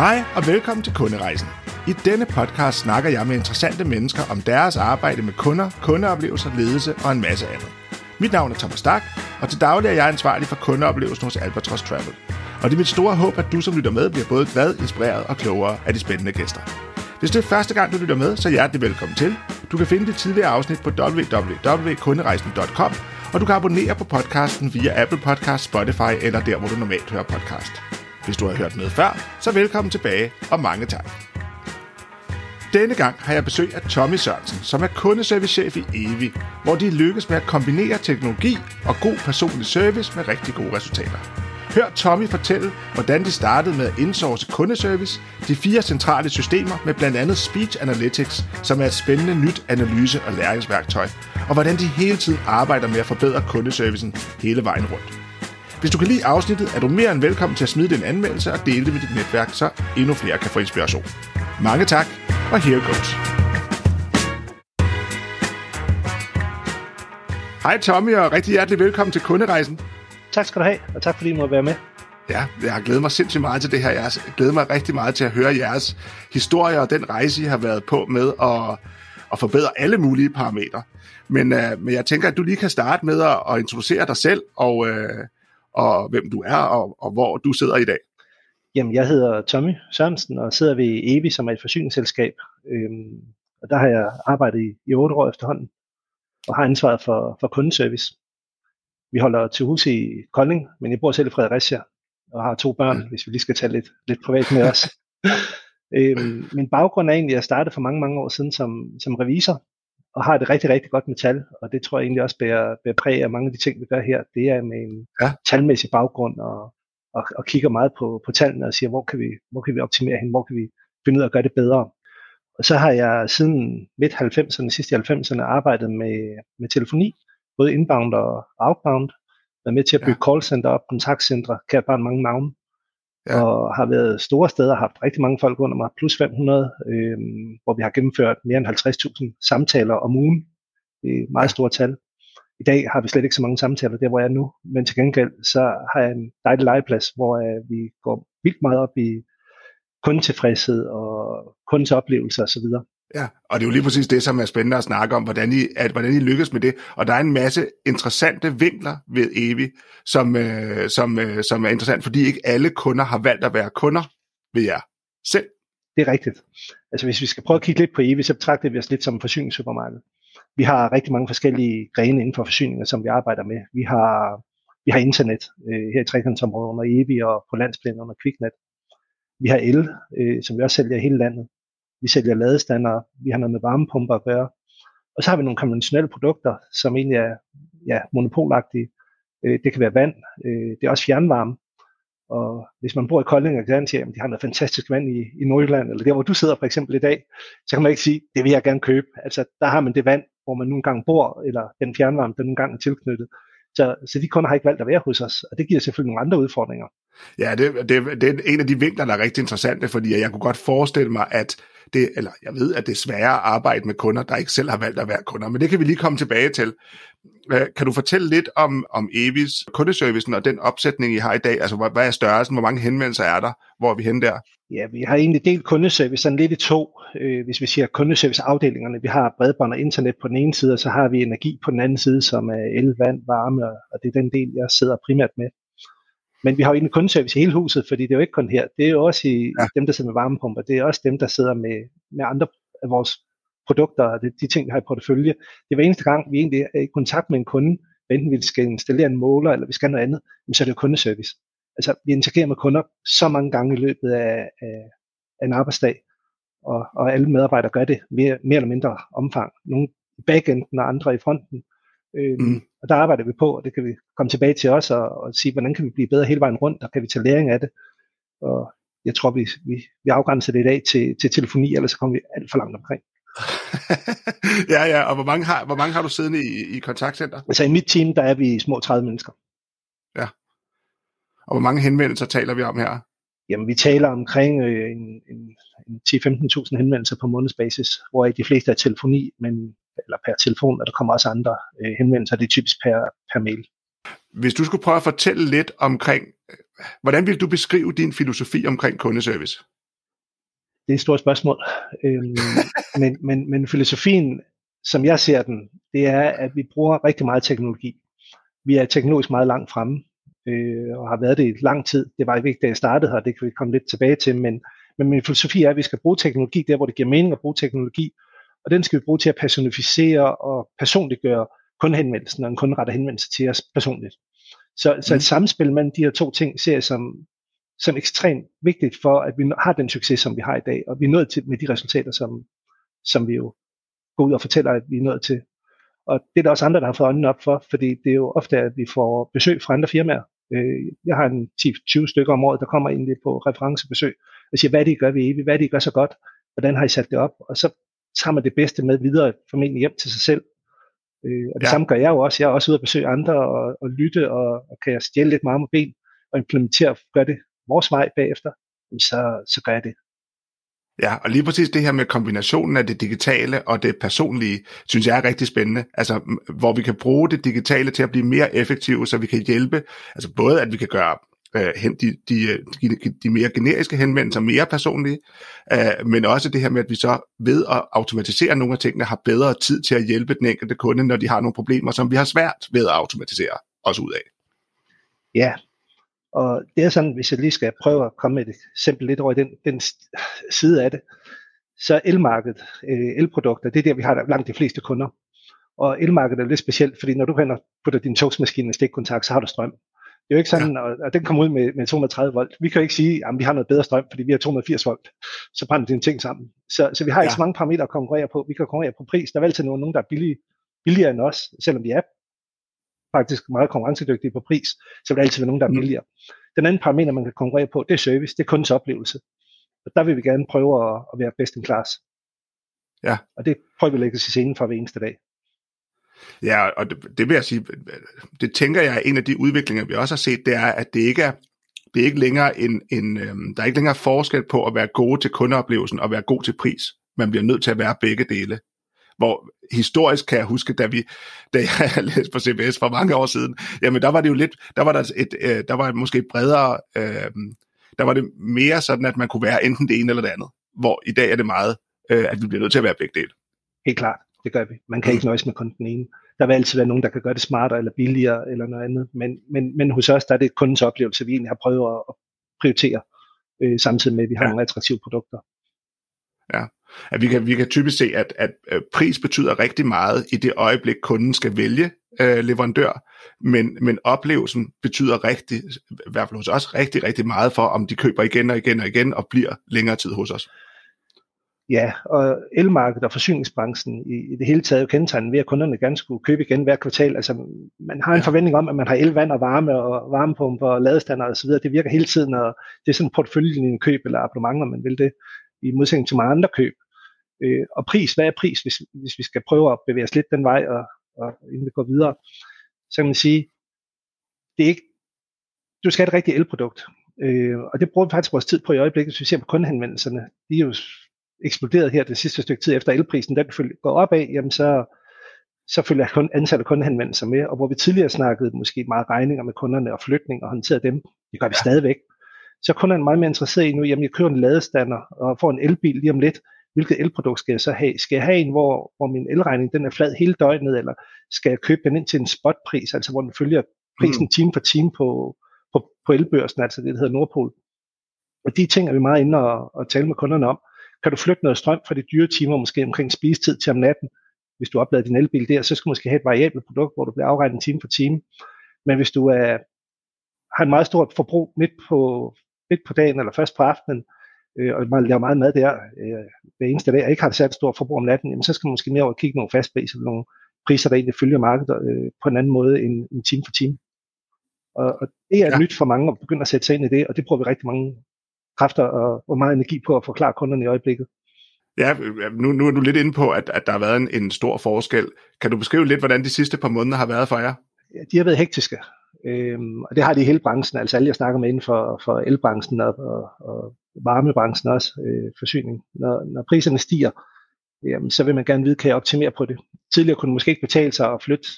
Hej og velkommen til Kunderejsen. I denne podcast snakker jeg med interessante mennesker om deres arbejde med kunder, kundeoplevelser, ledelse og en masse andet. Mit navn er Thomas Stark, og til daglig er jeg ansvarlig for kundeoplevelsen hos Albatross Travel. Og det er mit store håb, at du som lytter med bliver både glad, inspireret og klogere af de spændende gæster. Hvis det er første gang, du lytter med, så hjertelig velkommen til. Du kan finde de tidligere afsnit på www.kunderejsen.com, og du kan abonnere på podcasten via Apple Podcast, Spotify eller der, hvor du normalt hører podcast. Hvis du har hørt med før, så velkommen tilbage, og mange tak. Denne gang har jeg besøg af Tommy Sørensen, som er kundeservicechef i Evi, hvor de lykkes med at kombinere teknologi og god personlig service med rigtig gode resultater. Hør Tommy fortælle, hvordan de startede med at indsource kundeservice, de fire centrale systemer med blandt andet Speech Analytics, som er et spændende nyt analyse- og læringsværktøj, og hvordan de hele tiden arbejder med at forbedre kundeservicen hele vejen rundt. Hvis du kan lide afsnittet, er du mere end velkommen til at smide din anmeldelse og dele det med dit netværk, så endnu flere kan få inspiration. Mange tak, og here goes. Hej Tommy, og rigtig hjertelig velkommen til Kunderejsen. Tak skal du have, og tak fordi I må være med. Ja, jeg har glædet mig sindssygt meget til det her. Jeg har glædet mig rigtig meget til at høre jeres historie og den rejse, I har været på med at, at forbedre alle mulige parametre. Men, uh, men jeg tænker, at du lige kan starte med at, at introducere dig selv og, uh, og hvem du er og, og hvor du sidder i dag. Jamen, jeg hedder Tommy Sørensen og sidder ved EVI, som er et forsyningsselskab. Øhm, og der har jeg arbejdet i, i 8 år efterhånden og har ansvaret for, for kundeservice. Vi holder til hus i Kolding, men jeg bor selv i Fredericia og har to børn, mm. hvis vi lige skal tage lidt, lidt privat med os. øhm, min baggrund er egentlig, at jeg startede for mange, mange år siden som, som revisor, og har det rigtig, rigtig godt med tal, og det tror jeg egentlig også bærer, bærer præg af mange af de ting, vi gør her. Det er med en ja. talmæssig baggrund, og, og, og kigger meget på, på tallene og siger, hvor kan, vi, hvor kan vi optimere hen, hvor kan vi finde ud af at gøre det bedre. Og så har jeg siden midt 90'erne, sidste 90'erne, arbejdet med, med telefoni, både inbound og outbound, været med til at bygge ja. callcenter op, kontaktcentre, kan bare mange navne, ja. og har været store steder, haft rigtig mange folk under mig, plus 500, øh, hvor vi har gennemført mere end 50.000 samtaler om ugen. Det er meget store tal. I dag har vi slet ikke så mange samtaler, der hvor jeg er nu, men til gengæld så har jeg en dejlig legeplads, hvor øh, vi går vildt meget op i kundetilfredshed og kundens oplevelser osv. Ja, og det er jo lige præcis det, som er spændende at snakke om, hvordan I, at, hvordan I lykkes med det. Og der er en masse interessante vinkler ved Evi, som, øh, som, øh, som er interessant, fordi ikke alle kunder har valgt at være kunder ved jer selv. Det er rigtigt. Altså hvis vi skal prøve at kigge lidt på Evi, så betragter vi os lidt som en forsyningssupermarked. Vi har rigtig mange forskellige grene inden for forsyninger, som vi arbejder med. Vi har, vi har internet øh, her i trekantsområdet under Evi og på landsplan under Quicknet. Vi har el, øh, som vi også sælger i hele landet. Vi sælger ladestander, vi har noget med varmepumper at gøre. Og så har vi nogle konventionelle produkter, som egentlig er ja, monopolagtige. Øh, det kan være vand, øh, det er også fjernvarme. Og hvis man bor i Kolding og kan at de har noget fantastisk vand i, i Nordjylland, eller der hvor du sidder for eksempel i dag, så kan man ikke sige, det vil jeg gerne købe. Altså der har man det vand, hvor man nogle gange bor, eller den fjernvarme, der nogle gange er tilknyttet. Så, så de kunder har ikke valgt at være hos os, og det giver selvfølgelig nogle andre udfordringer. Ja, det, det, det er en af de vinkler, der er rigtig interessante, fordi jeg kunne godt forestille mig, at det, eller jeg ved, at det er sværere at arbejde med kunder, der ikke selv har valgt at være kunder, men det kan vi lige komme tilbage til. Kan du fortælle lidt om, om Evis kundeservicen og den opsætning, I har i dag? Altså, hvad er størrelsen? Hvor mange henvendelser er der? Hvor er vi henne der? Ja, vi har egentlig delt kundeservicen lidt i to, øh, hvis vi siger kundeserviceafdelingerne. Vi har bredbånd og internet på den ene side, og så har vi energi på den anden side, som er el, vand, varme, og det er den del, jeg sidder primært med. Men vi har jo egentlig kundeservice i hele huset, fordi det er jo ikke kun her. Det er jo også i, ja. dem, der sidder med varmepumper. Det er også dem, der sidder med, med andre af vores produkter og de ting, vi har i portefølje. Det er hver eneste gang, vi egentlig er i kontakt med en kunde, enten vi skal installere en måler, eller vi skal noget andet, så er det jo kundeservice. Altså, vi interagerer med kunder så mange gange i løbet af, af, af en arbejdsdag, og, og alle medarbejdere gør det mere, mere eller mindre omfang. Nogle i backenden og andre i fronten. Øh, mm. Og der arbejder vi på, og det kan vi komme tilbage til os og, og sige, hvordan kan vi blive bedre hele vejen rundt, og kan vi tage læring af det. Og jeg tror, vi, vi, vi afgrænser det i dag til, til telefoni, ellers så kommer vi alt for langt omkring. ja, ja, og hvor mange har, hvor mange har du siddende i, i kontaktcenter? Altså i mit team, der er vi små 30 mennesker. Ja. Og hvor mange henvendelser taler vi om her? Jamen, vi taler omkring øh, en, en, en 10-15.000 henvendelser på månedsbasis, hvor de fleste er telefoni, men eller per telefon, og der kommer også andre øh, henvendelser, det er typisk per, per mail. Hvis du skulle prøve at fortælle lidt omkring, hvordan vil du beskrive din filosofi omkring kundeservice? det er et stort spørgsmål. Øhm, men, men, men filosofien, som jeg ser den, det er, at vi bruger rigtig meget teknologi. Vi er teknologisk meget langt fremme, øh, og har været det i lang tid. Det var ikke, da jeg startede her, det kan vi komme lidt tilbage til, men, men min filosofi er, at vi skal bruge teknologi der, hvor det giver mening at bruge teknologi, og den skal vi bruge til at personificere og personliggøre kundehenvendelsen, og en kunde retter henvendelse til os personligt. Så, så et mm. samspil mellem de her to ting ser jeg som, som ekstremt vigtigt for, at vi har den succes, som vi har i dag, og vi er nået til med de resultater, som, som vi jo går ud og fortæller, at vi er nået til. Og det er der også andre, der har fået øjnene op for, fordi det er jo ofte, at vi får besøg fra andre firmaer. Øh, jeg har en 10-20 stykker om året, der kommer ind på referencebesøg og siger, hvad det, gør ved Evi? Hvad det, gør så godt? Hvordan har I sat det op? Og så tager man det bedste med videre, formentlig hjem til sig selv. Øh, og det ja. samme gør jeg jo også. Jeg er også ude at besøge andre og, og lytte, og, og kan jeg stjæle lidt meget med ben og implementere, gøre det vores vej bagefter, så, så gør jeg det. Ja, og lige præcis det her med kombinationen af det digitale og det personlige, synes jeg er rigtig spændende. Altså, hvor vi kan bruge det digitale til at blive mere effektive, så vi kan hjælpe, altså både at vi kan gøre øh, hen, de, de, øh, de, de mere generiske henvendelser mere personlige, øh, men også det her med, at vi så ved at automatisere nogle af tingene, har bedre tid til at hjælpe den enkelte kunde, når de har nogle problemer, som vi har svært ved at automatisere os ud af. Ja, og det er sådan, hvis jeg lige skal prøve at komme med et eksempel lidt over i den, den side af det, så elmarkedet, øh, elprodukter, det er der, vi har langt de fleste kunder. Og elmarkedet er lidt specielt, fordi når du hen og putter din togsmaskine i stikkontakt, så har du strøm. Det er jo ikke sådan, ja. at den kommer ud med, med 230 volt. Vi kan jo ikke sige, at vi har noget bedre strøm, fordi vi har 280 volt. Så brænder en ting sammen. Så, så vi har ja. ikke så mange parametre at konkurrere på. Vi kan konkurrere på pris. Der er altid nogen, der er billige, billigere end os, selvom vi er faktisk meget konkurrencedygtige på pris, så vil der altid være nogen, der er mm. billigere. Mm. Den anden parameter, man kan konkurrere på, det er service, det er kundens oplevelse. Og der vil vi gerne prøve at, at være best in class. Ja. Og det prøver vi at lægge os i scenen for hver eneste dag. Ja, og det, det vil jeg sige, det tænker jeg er en af de udviklinger, vi også har set, det er, at det ikke er, det er ikke længere en, en øhm, der er ikke længere forskel på at være gode til kundeoplevelsen og være god til pris. Man bliver nødt til at være begge dele. Hvor historisk kan jeg huske, da, vi, da jeg læste på CBS for mange år siden, jamen der var det jo lidt, der var der altså et, øh, der var måske et bredere, øh, der var det mere sådan, at man kunne være enten det ene eller det andet. Hvor i dag er det meget, øh, at vi bliver nødt til at være begge dele. Helt klart det gør vi. Man kan ikke nøjes med kun den ene. Der vil altid være nogen, der kan gøre det smartere eller billigere eller noget andet. Men, men, men hos os der er det kundens oplevelse, vi egentlig har prøvet at prioritere, øh, samtidig med, at vi har ja. nogle attraktive produkter. Ja, at vi kan, vi kan typisk se, at, at pris betyder rigtig meget i det øjeblik, kunden skal vælge øh, leverandør, men, men oplevelsen betyder rigtig, i hvert fald hos os, rigtig, rigtig meget for, om de køber igen og igen og igen og bliver længere tid hos os. Ja, og elmarkedet og forsyningsbranchen i, i det hele taget er kendetegnet ved, at kunderne gerne skulle købe igen hver kvartal. Altså, man har en forventning om, at man har el, vand og varme og varmepumper og ladestander osv. Det virker hele tiden, og det er sådan en portefølje køb eller abonnement, når man vil det, i modsætning til mange andre køb. Øh, og pris, hvad er pris, hvis, hvis vi skal prøve at bevæge os lidt den vej, og, og inden vi går videre, så kan man sige, det er ikke, du skal have et rigtigt elprodukt. Øh, og det bruger vi faktisk vores tid på i øjeblikket, hvis vi ser på kundehenvendelserne. De er jo eksploderet her det sidste stykke tid efter elprisen, den går opad, jamen så, så følger kun, antallet af kundehenvendelser med, og hvor vi tidligere snakkede måske meget regninger med kunderne og flytning og håndterede dem, det gør vi ja. stadigvæk. Så er kunderne meget mere interesseret i nu, jamen jeg køber en ladestander og får en elbil lige om lidt, hvilket elprodukt skal jeg så have? Skal jeg have en, hvor, hvor min elregning den er flad hele døgnet, eller skal jeg købe den ind til en spotpris, altså hvor den følger prisen mm. time for time på, på, på elbørsen, altså det, der hedder Nordpol. Og de ting er vi meget inde og, og tale med kunderne om kan du flytte noget strøm fra de dyre timer, måske omkring spisetid til om natten, hvis du oplader din elbil der, så skal du måske have et variabelt produkt, hvor du bliver afregnet time for time. Men hvis du er, har en meget stort forbrug midt på, midt på dagen eller først på aftenen, øh, og man laver meget mad der øh, hver eneste dag, og ikke har et særligt stort forbrug om natten, jamen, så skal man måske mere over kigge nogle fastpriser, nogle priser, der egentlig følger markedet øh, på en anden måde end, end time for time. Og, og det er ja. nyt for mange at begynde at sætte sig ind i det, og det bruger vi rigtig mange kræfter og, og meget energi på at forklare kunderne i øjeblikket. Ja, nu, nu er du lidt inde på, at, at der har været en, en stor forskel. Kan du beskrive lidt, hvordan de sidste par måneder har været for jer? Ja, de har været hektiske, øhm, og det har de i hele branchen. Altså alle, jeg snakker med inden for, for elbranchen og, og, og varmebranchen også, øh, forsyning. Når, når priserne stiger, jamen, så vil man gerne vide, kan jeg optimere på det. Tidligere kunne det måske ikke betale sig at flytte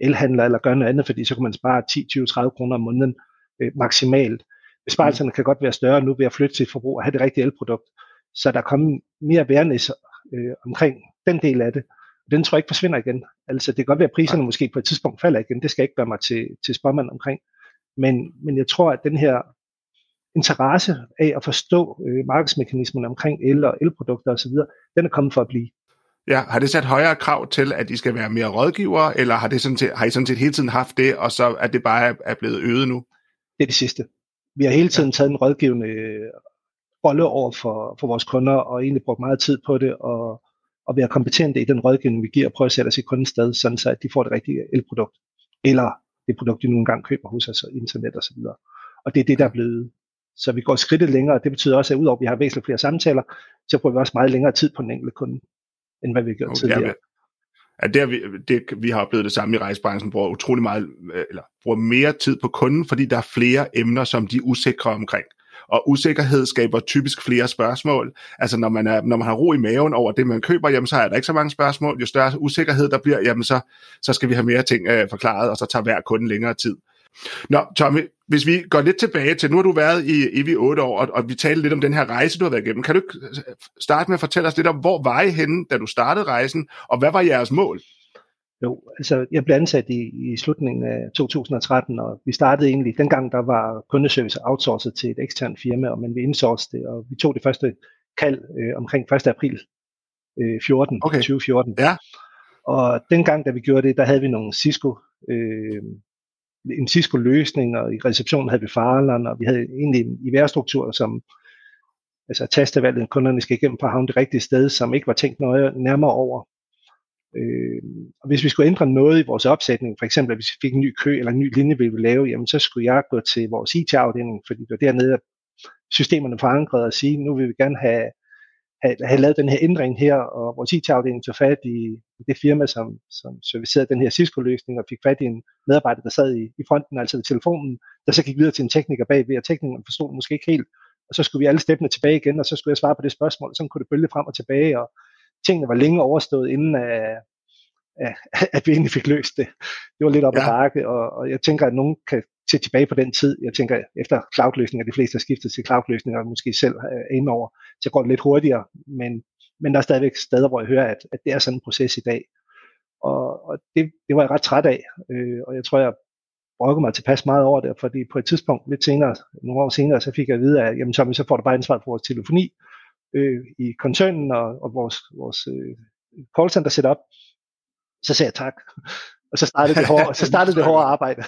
elhandler eller gøre noget andet, fordi så kunne man spare 10, 20, 30 kroner om måneden øh, maksimalt. Besparelserne kan godt være større nu ved at flytte sit forbrug og have det rigtige elprodukt. Så der er kommet mere awareness øh, omkring den del af det. Den tror jeg ikke forsvinder igen. Altså det kan godt være, at priserne måske på et tidspunkt falder igen. Det skal ikke gøre mig til, til spørgmand omkring. Men, men jeg tror, at den her interesse af at forstå øh, markedsmekanismerne omkring el og elprodukter osv., den er kommet for at blive. Ja, har det sat højere krav til, at de skal være mere rådgivere, eller har, det sådan set, har I sådan set hele tiden haft det, og så er det bare er blevet øget nu? Det er det sidste. Vi har hele tiden taget en rådgivende rolle over for, for vores kunder, og egentlig brugt meget tid på det, og, og være kompetente i den rådgivning, vi giver, og prøve at sætte os i kundens sted, sådan så at de får det rigtige elprodukt, eller det produkt, de nu engang køber hos os, internet osv. Og, og det er det, der er blevet. Så vi går skridtet længere, og det betyder også, at udover at vi har væsentligt flere samtaler, så bruger vi også meget længere tid på den enkelte kunde end hvad vi gjorde okay, tidligere at der, vi, det, vi har oplevet det samme i rejsebranchen, bruger utrolig meget, øh, eller bruger mere tid på kunden, fordi der er flere emner, som de er usikre omkring. Og usikkerhed skaber typisk flere spørgsmål. Altså når man, er, når man har ro i maven over det, man køber, jamen så er der ikke så mange spørgsmål. Jo større usikkerhed der bliver, jamen så, så skal vi have mere ting øh, forklaret, og så tager hver kunde længere tid. Nå, Tommy, hvis vi går lidt tilbage til, nu har du været i EV 8 år, og, og vi talte lidt om den her rejse, du har været igennem. Kan du starte med at fortælle os lidt om, hvor var I henne, da du startede rejsen, og hvad var jeres mål? Jo, altså jeg blev ansat i, i slutningen af 2013, og vi startede egentlig, dengang der var kundeservice outsourcet til et eksternt firma, og men vi indsourcede det, og vi tog det første kald øh, omkring 1. april øh, 14, okay. 2014. Ja. Og dengang, da vi gjorde det, der havde vi nogle Cisco øh, en Cisco-løsning, og i receptionen havde vi Farland, og vi havde egentlig en IVR-struktur, som altså tastevalget, kunderne skal igennem på havne det rigtige sted, som ikke var tænkt noget nærmere over. Øh, og hvis vi skulle ændre noget i vores opsætning, for eksempel hvis vi fik en ny kø eller en ny linje, vi ville lave, jamen så skulle jeg gå til vores IT-afdeling, fordi det var dernede, at systemerne forankrede og sige, nu vil vi gerne have have, have lavet den her ændring her, og vores IT-afdeling tog fat i det firma, som, som servicerede den her Cisco-løsning, og fik fat i en medarbejder, der sad i, i fronten, altså ved telefonen, der så gik videre til en tekniker bagved, og teknikeren forstod måske ikke helt, og så skulle vi alle steppene tilbage igen, og så skulle jeg svare på det spørgsmål, og så kunne det bølge frem og tilbage, og tingene var længe overstået, inden at, at, at vi egentlig fik løst det. Det var lidt op ja. ad bakke, og, og jeg tænker, at nogen kan se tilbage på den tid. Jeg tænker, efter cloud-løsninger, de fleste har skiftet til cloud-løsninger, måske selv er inde over, så går det lidt hurtigere, men, men der er stadigvæk steder, hvor jeg hører, at, at det er sådan en proces i dag. Og, og det, det var jeg ret træt af, øh, og jeg tror, jeg brokkede mig tilpas meget over det, fordi på et tidspunkt, lidt senere, nogle år senere, så fik jeg at vide, at jamen, Tommy, så får du bare ansvar for vores telefoni øh, i koncernen og, og vores, vores øh, callcenter setup. Så sagde jeg tak. Og så startede det hårde, så startede det hårde arbejde.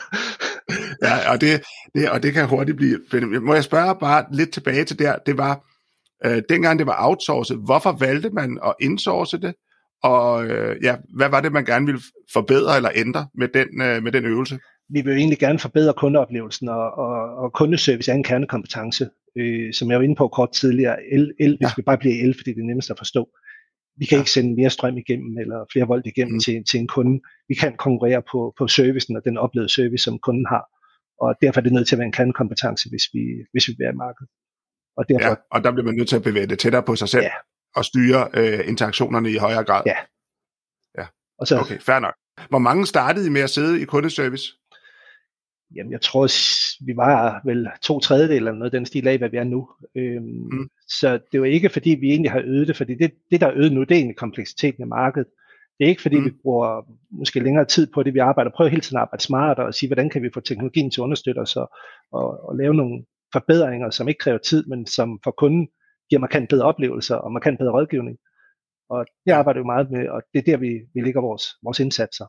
ja, og det, det, og det kan hurtigt blive... Må jeg spørge bare lidt tilbage til der, det var, øh, dengang det var outsourcet, hvorfor valgte man at insource det? Og øh, ja, hvad var det, man gerne ville forbedre eller ændre med den, øh, med den øvelse? Vi vil egentlig gerne forbedre kundeoplevelsen, og, og, og kundeservice er en kernekompetence, øh, som jeg var inde på kort tidligere. El, el ja. vi skal bare blive el, fordi det er nemmest at forstå. Vi kan ja. ikke sende mere strøm igennem, eller flere volt igennem mm. til, til en kunde. Vi kan konkurrere på, på servicen og den oplevede service, som kunden har. Og derfor er det nødt til at være en kernekompetence, hvis vi, hvis vi vil være i markedet. Og, derfor, ja, og der bliver man nødt til at bevæge det tættere på sig selv, ja. og styre øh, interaktionerne i højere grad. Ja. ja. Og så, okay, fair nok. Hvor mange startede I med at sidde i kundeservice? Jamen, jeg tror, vi var vel to tredjedel eller noget den stil af, hvad vi er nu. Øhm, mm. Så det var ikke, fordi vi egentlig har øget det, fordi det, det der er øget nu, det er egentlig kompleksiteten af markedet. Det er ikke, fordi mm. vi bruger måske længere tid på det. Vi arbejder, prøver hele tiden at arbejde smartere og sige, hvordan kan vi få teknologien til at understøtte os og, og, og lave nogle forbedringer, som ikke kræver tid, men som for kunden giver markant bedre oplevelser og markant bedre rådgivning. Og det arbejder vi meget med, og det er der, vi, vi ligger vores, vores indsatser.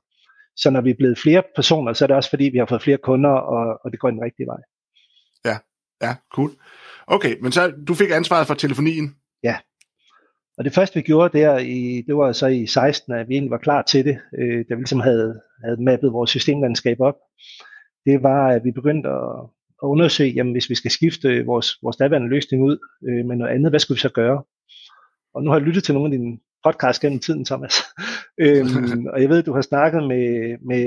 Så når vi er blevet flere personer, så er det også fordi, vi har fået flere kunder, og, og det går den rigtige vej. Ja, ja, cool. Okay, men så du fik ansvaret for telefonien? Ja. Og det første vi gjorde der, i, det var så i 16, at vi egentlig var klar til det, øh, da vi ligesom havde, havde mappet vores systemlandskab op. Det var, at vi begyndte at, at undersøge, jamen hvis vi skal skifte vores, vores daværende løsning ud øh, med noget andet, hvad skulle vi så gøre? Og nu har jeg lyttet til nogle af dine podcasts gennem tiden, Thomas. øhm, og jeg ved, du har snakket med, med,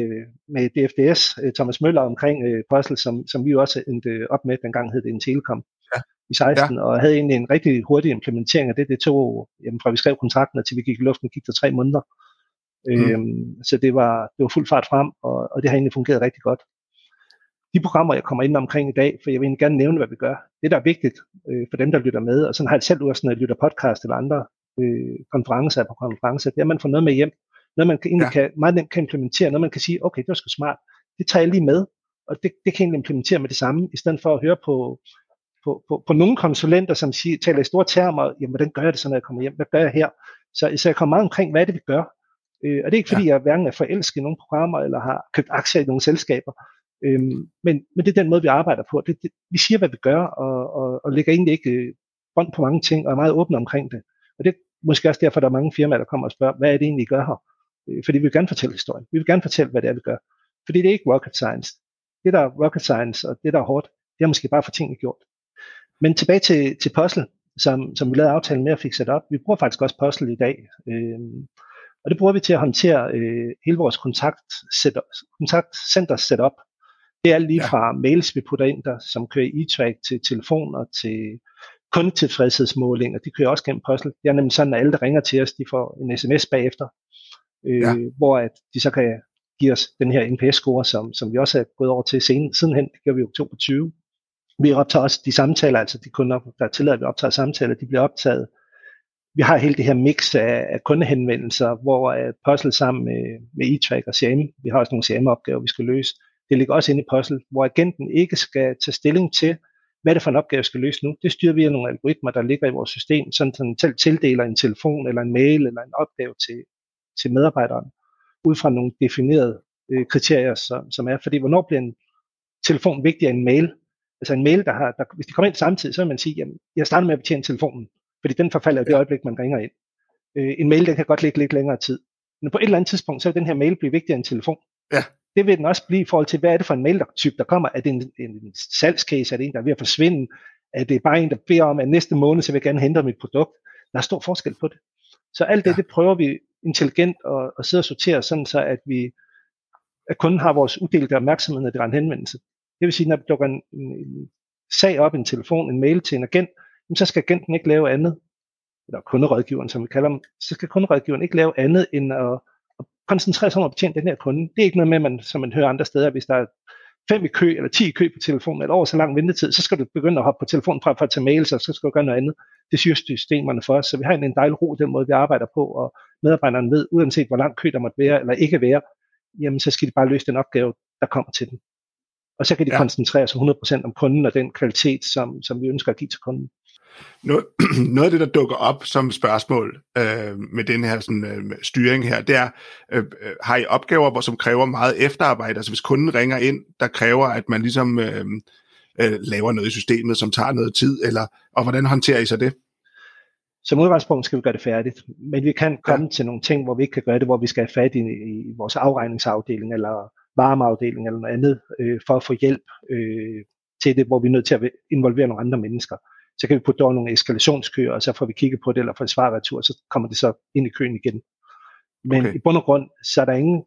med DFDS, øh, Thomas Møller, omkring øh, Puzzle, som, som vi også endte op med, dengang hed det en Telekom ja. i 16, ja. og havde egentlig en rigtig hurtig implementering af det. Det tog, jamen, fra vi skrev kontrakten, til vi gik i luften, gik der tre måneder. Mm. Øhm, så det var, det var fuld fart frem, og, og det har egentlig fungeret rigtig godt. De programmer, jeg kommer ind omkring i dag, for jeg vil gerne nævne, hvad vi gør, det, der er vigtigt øh, for dem, der lytter med, og sådan har jeg selv også, når jeg lytter podcast eller andre øh, konferencer på konferencer, det er, at man får noget med hjem. Noget, man kan, egentlig ja. kan, meget nemt kan implementere, noget man kan sige, okay, det var sgu smart, det tager jeg lige med, og det, det kan jeg implementere med det samme, i stedet for at høre på, på, på, på nogle konsulenter, som siger, taler i store termer, jamen hvordan gør jeg det så, når jeg kommer hjem, hvad gør jeg her? Så, så jeg kommer meget omkring, hvad er det, vi gør? Øh, og det er ikke fordi, ja. jeg hverken er forelsket i nogle programmer, eller har købt aktier i nogle selskaber, øhm, men, men det er den måde, vi arbejder på. Det, det, vi siger, hvad vi gør, og, og, og lægger egentlig ikke øh, bånd på mange ting, og er meget åbne omkring det. Og det er måske også derfor, der er mange firmaer, der kommer og spørger, hvad er det egentlig, I gør her? Øh, fordi vi vil gerne fortælle historien. Vi vil gerne fortælle, hvad det er, vi gør. Fordi det er ikke rocket science. Det, der er rocket science, og det, der er hårdt, det er måske bare for tingene gjort. Men tilbage til, til Puzzle, som, som vi lavede aftalen med at fik sat op. Vi bruger faktisk også Puzzle i dag. Øh, og det bruger vi til at håndtere øh, hele vores kontakt setup, kontaktcenter setup. Det er lige ja. fra mails, vi putter ind der, som kører e-track til telefoner, til kundetilfredshedsmålinger. De kører også gennem Puzzle. Det er nemlig sådan, at alle, der ringer til os, de får en sms bagefter, øh, ja. hvor at de så kan give os den her NPS-score, som, som vi også er gået over til sen, sidenhen. Det gør vi i oktober 20. Vi optager også de samtaler, altså de kunder, der tillader, at vi optager samtaler, de bliver optaget. Vi har hele det her mix af, af kundehenvendelser, hvor uh, Puzzle sammen med, med e-track og CM, vi har også nogle CM-opgaver, vi skal løse. Det ligger også inde i Puzzle, hvor agenten ikke skal tage stilling til, hvad det for en opgave, skal løse nu. Det styrer vi af nogle algoritmer, der ligger i vores system, sådan at den selv tildeler en telefon eller en mail eller en opgave til, til medarbejderen, ud fra nogle definerede øh, kriterier, som, som er, fordi hvornår bliver en telefon vigtigere end en mail? Altså en mail, der har, der, hvis de kommer ind samtidig, så vil man sige, jamen, jeg starter med at betjene telefonen, fordi den forfalder i det øjeblik, man ringer ind. Øh, en mail, den kan godt ligge lidt længere tid. Men på et eller andet tidspunkt, så vil den her mail blive vigtigere end telefon. Ja. Det vil den også blive i forhold til, hvad er det for en mail-type, der kommer? Er det en, en salgscase? Er det en, der er ved at forsvinde? Er det bare en, der beder om, at næste måned, så vil jeg gerne hente mit produkt? Der er stor forskel på det. Så alt det, ja. det prøver vi intelligent at, at sidde og sortere, sådan så at vi at kunden har vores uddelte opmærksomhed, når det er en henvendelse. Det vil sige, når der dukker en, en, sag op, en telefon, en mail til en agent, så skal agenten ikke lave andet, eller kunderådgiveren, som vi kalder dem, så skal kunderådgiveren ikke lave andet end at koncentrere sig om at betjene den her kunde. Det er ikke noget med, man, som man hører andre steder, hvis der er fem i kø, eller ti i kø på telefonen, eller over så lang ventetid, så skal du begynde at hoppe på telefonen fra for at tage mails, og så skal du gøre noget andet. Det synes systemerne for os. Så vi har en, en dejlig ro den måde, vi arbejder på, og medarbejderne ved, uanset hvor lang kø der måtte være, eller ikke være, jamen så skal de bare løse den opgave, der kommer til dem. Og så kan de ja. koncentrere sig 100% om kunden og den kvalitet, som, som vi ønsker at give til kunden. Noget, noget af det, der dukker op som spørgsmål øh, med den her sådan, øh, styring her, det er, øh, øh, har I opgaver, hvor, som kræver meget efterarbejde? Altså hvis kunden ringer ind, der kræver, at man ligesom øh, øh, laver noget i systemet, som tager noget tid, eller, og hvordan håndterer I så det? Som udgangspunkt skal vi gøre det færdigt, men vi kan komme ja. til nogle ting, hvor vi ikke kan gøre det, hvor vi skal have fat i, i vores afregningsafdeling, eller varmeafdeling eller noget andet, øh, for at få hjælp øh, til det, hvor vi er nødt til at involvere nogle andre mennesker. Så kan vi putte over nogle eskalationskøer, og så får vi kigget på det, eller får et svarretur, og så kommer det så ind i køen igen. Men okay. i bund og grund, så er der ingen,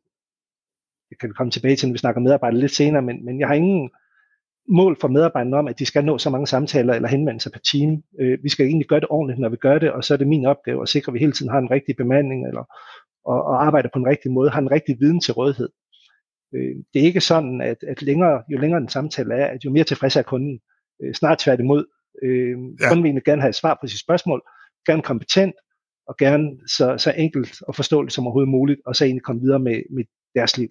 jeg kan komme tilbage til, når vi snakker medarbejdere lidt senere, men, men jeg har ingen mål for medarbejderne om, at de skal nå så mange samtaler eller henvendelser per time. Øh, vi skal egentlig gøre det ordentligt, når vi gør det, og så er det min opgave at sikre, at vi hele tiden har en rigtig bemanding, eller, og, og arbejder på en rigtig måde, har en rigtig viden til rådighed. Øh, det er ikke sådan, at, at længere, jo længere den samtale er, at jo mere tilfreds er kunden. Øh, snart tværtimod. Øh, ja. Kunden vil gerne have et svar på sit spørgsmål, gerne kompetent, og gerne så, så enkelt og forståeligt som overhovedet muligt, og så egentlig komme videre med, med deres liv.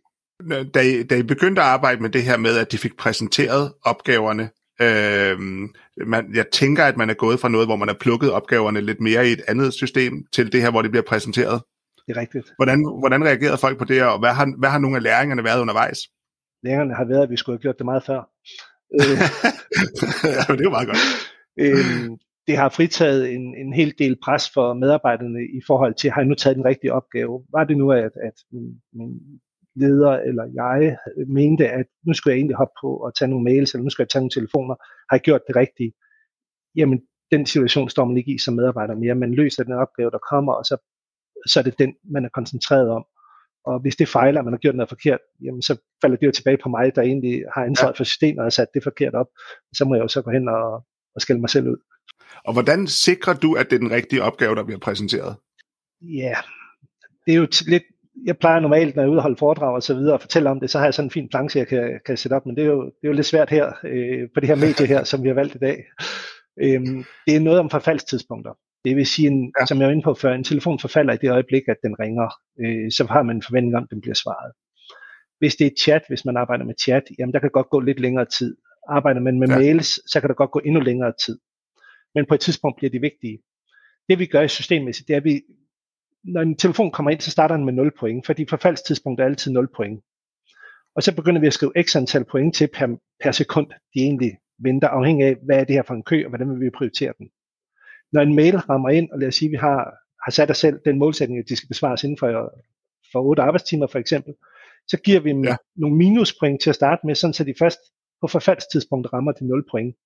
Da I, da I begyndte at arbejde med det her med, at de fik præsenteret opgaverne, øh, man, jeg tænker, at man er gået fra noget, hvor man har plukket opgaverne lidt mere i et andet system, til det her, hvor det bliver præsenteret det er rigtigt. Hvordan, hvordan reagerede folk på det, og hvad har, hvad har nogle af læringerne været undervejs? Læringerne har været, at vi skulle have gjort det meget før. ja, det er jo meget godt. øhm, det har fritaget en, en hel del pres for medarbejderne i forhold til, har jeg nu taget den rigtige opgave? Var det nu, at, at min, min leder eller jeg mente, at nu skulle jeg egentlig hoppe på og tage nogle mails, eller nu skal jeg tage nogle telefoner, har jeg gjort det rigtige? Jamen, den situation står man ikke i som medarbejder mere. Man løser den opgave, der kommer, og så så er det den, man er koncentreret om. Og hvis det fejler, at man har gjort noget forkert, jamen så falder det jo tilbage på mig, der egentlig har ansvaret for systemet og har sat det forkert op. Så må jeg jo så gå hen og, og skælde mig selv ud. Og hvordan sikrer du, at det er den rigtige opgave, der bliver præsenteret? Ja, det er jo lidt jeg plejer normalt, når jeg er ude og holde foredrag og så videre, og fortælle om det, så har jeg sådan en fin planche, jeg kan, kan sætte op, men det er jo, det er jo lidt svært her, øh, på det her medie her, som vi har valgt i dag. Øhm, det er noget om forfaldstidspunkter. Det vil sige, en, ja. som jeg var inde på før, en telefon forfalder i det øjeblik, at den ringer, øh, så har man en forventning om, at den bliver svaret. Hvis det er chat, hvis man arbejder med chat, jamen der kan godt gå lidt længere tid. Arbejder man med ja. mails, så kan der godt gå endnu længere tid. Men på et tidspunkt bliver de vigtige. Det vi gør i systemmæssigt, det er, at vi, når en telefon kommer ind, så starter den med 0 point, fordi forfaldstidspunkt er altid 0 point. Og så begynder vi at skrive x antal point til per, per sekund, de egentlig venter, afhængig af, hvad er det her for en kø, og hvordan vil vi prioritere den. Når en mail rammer ind, og lad os sige, at vi har, har sat os selv den målsætning, at de skal besvares inden for, for 8 arbejdstimer for eksempel, så giver vi dem ja. nogle minuspoint til at starte med, sådan så de først på forfaldstidspunkt rammer de 0 point.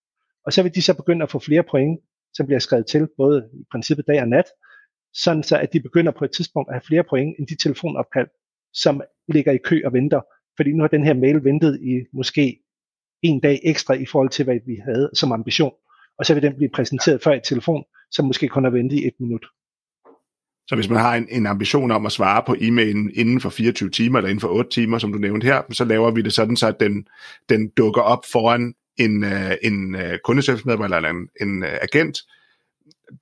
Og så vil de så begynde at få flere point, som bliver skrevet til, både i princippet dag og nat, sådan så at de begynder på et tidspunkt at have flere point end de telefonopkald, som ligger i kø og venter. Fordi nu har den her mail ventet i måske en dag ekstra i forhold til, hvad vi havde som ambition. Og så vil den blive præsenteret før i telefon, som måske kun har ventet i et minut. Så hvis man har en, en ambition om at svare på e-mailen inden for 24 timer, eller inden for 8 timer, som du nævnte her, så laver vi det sådan, så at den, den dukker op foran en, uh, en uh, kundeservice-medarbejder eller en, en uh, agent,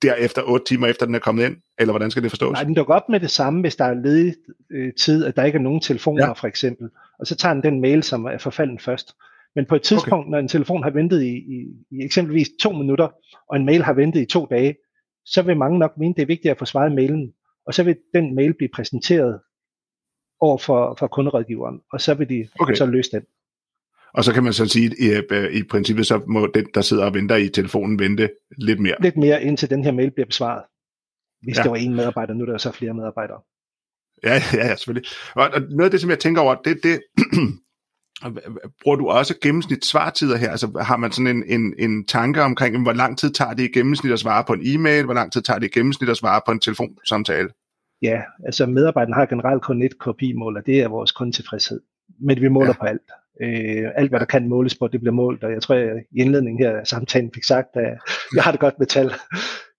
derefter 8 timer efter den er kommet ind, eller hvordan skal det forstås? Nej, den dukker op med det samme, hvis der er ledig øh, tid, at der ikke er nogen telefoner ja. for eksempel, og så tager den den mail, som er forfalden først. Men på et tidspunkt, okay. når en telefon har ventet i, i, i eksempelvis to minutter, og en mail har ventet i to dage, så vil mange nok mene, det er vigtigt at få svaret mailen, og så vil den mail blive præsenteret over for, for kunderådgiveren, og så vil de okay. så løse den. Og så kan man så sige, at i, i princippet så må den, der sidder og venter i telefonen, vente lidt mere. Lidt mere, indtil den her mail bliver besvaret. Hvis ja. det var en medarbejder, nu er der så flere medarbejdere. Ja, ja, ja selvfølgelig. Og, og noget af det, som jeg tænker over, det, det bruger du også gennemsnit svartider her? Altså har man sådan en, en, en tanke omkring, hvor lang tid tager det i gennemsnit at svare på en e-mail, hvor lang tid tager det i gennemsnit at svare på en telefonsamtale? Ja, altså medarbejderne har generelt kun et KPI-mål, og det er vores kundetilfredshed. Men vi måler ja. på alt. Øh, alt hvad der kan måles på, det bliver målt, og jeg tror, at i indledningen her af samtalen fik sagt, at jeg har det godt med tal.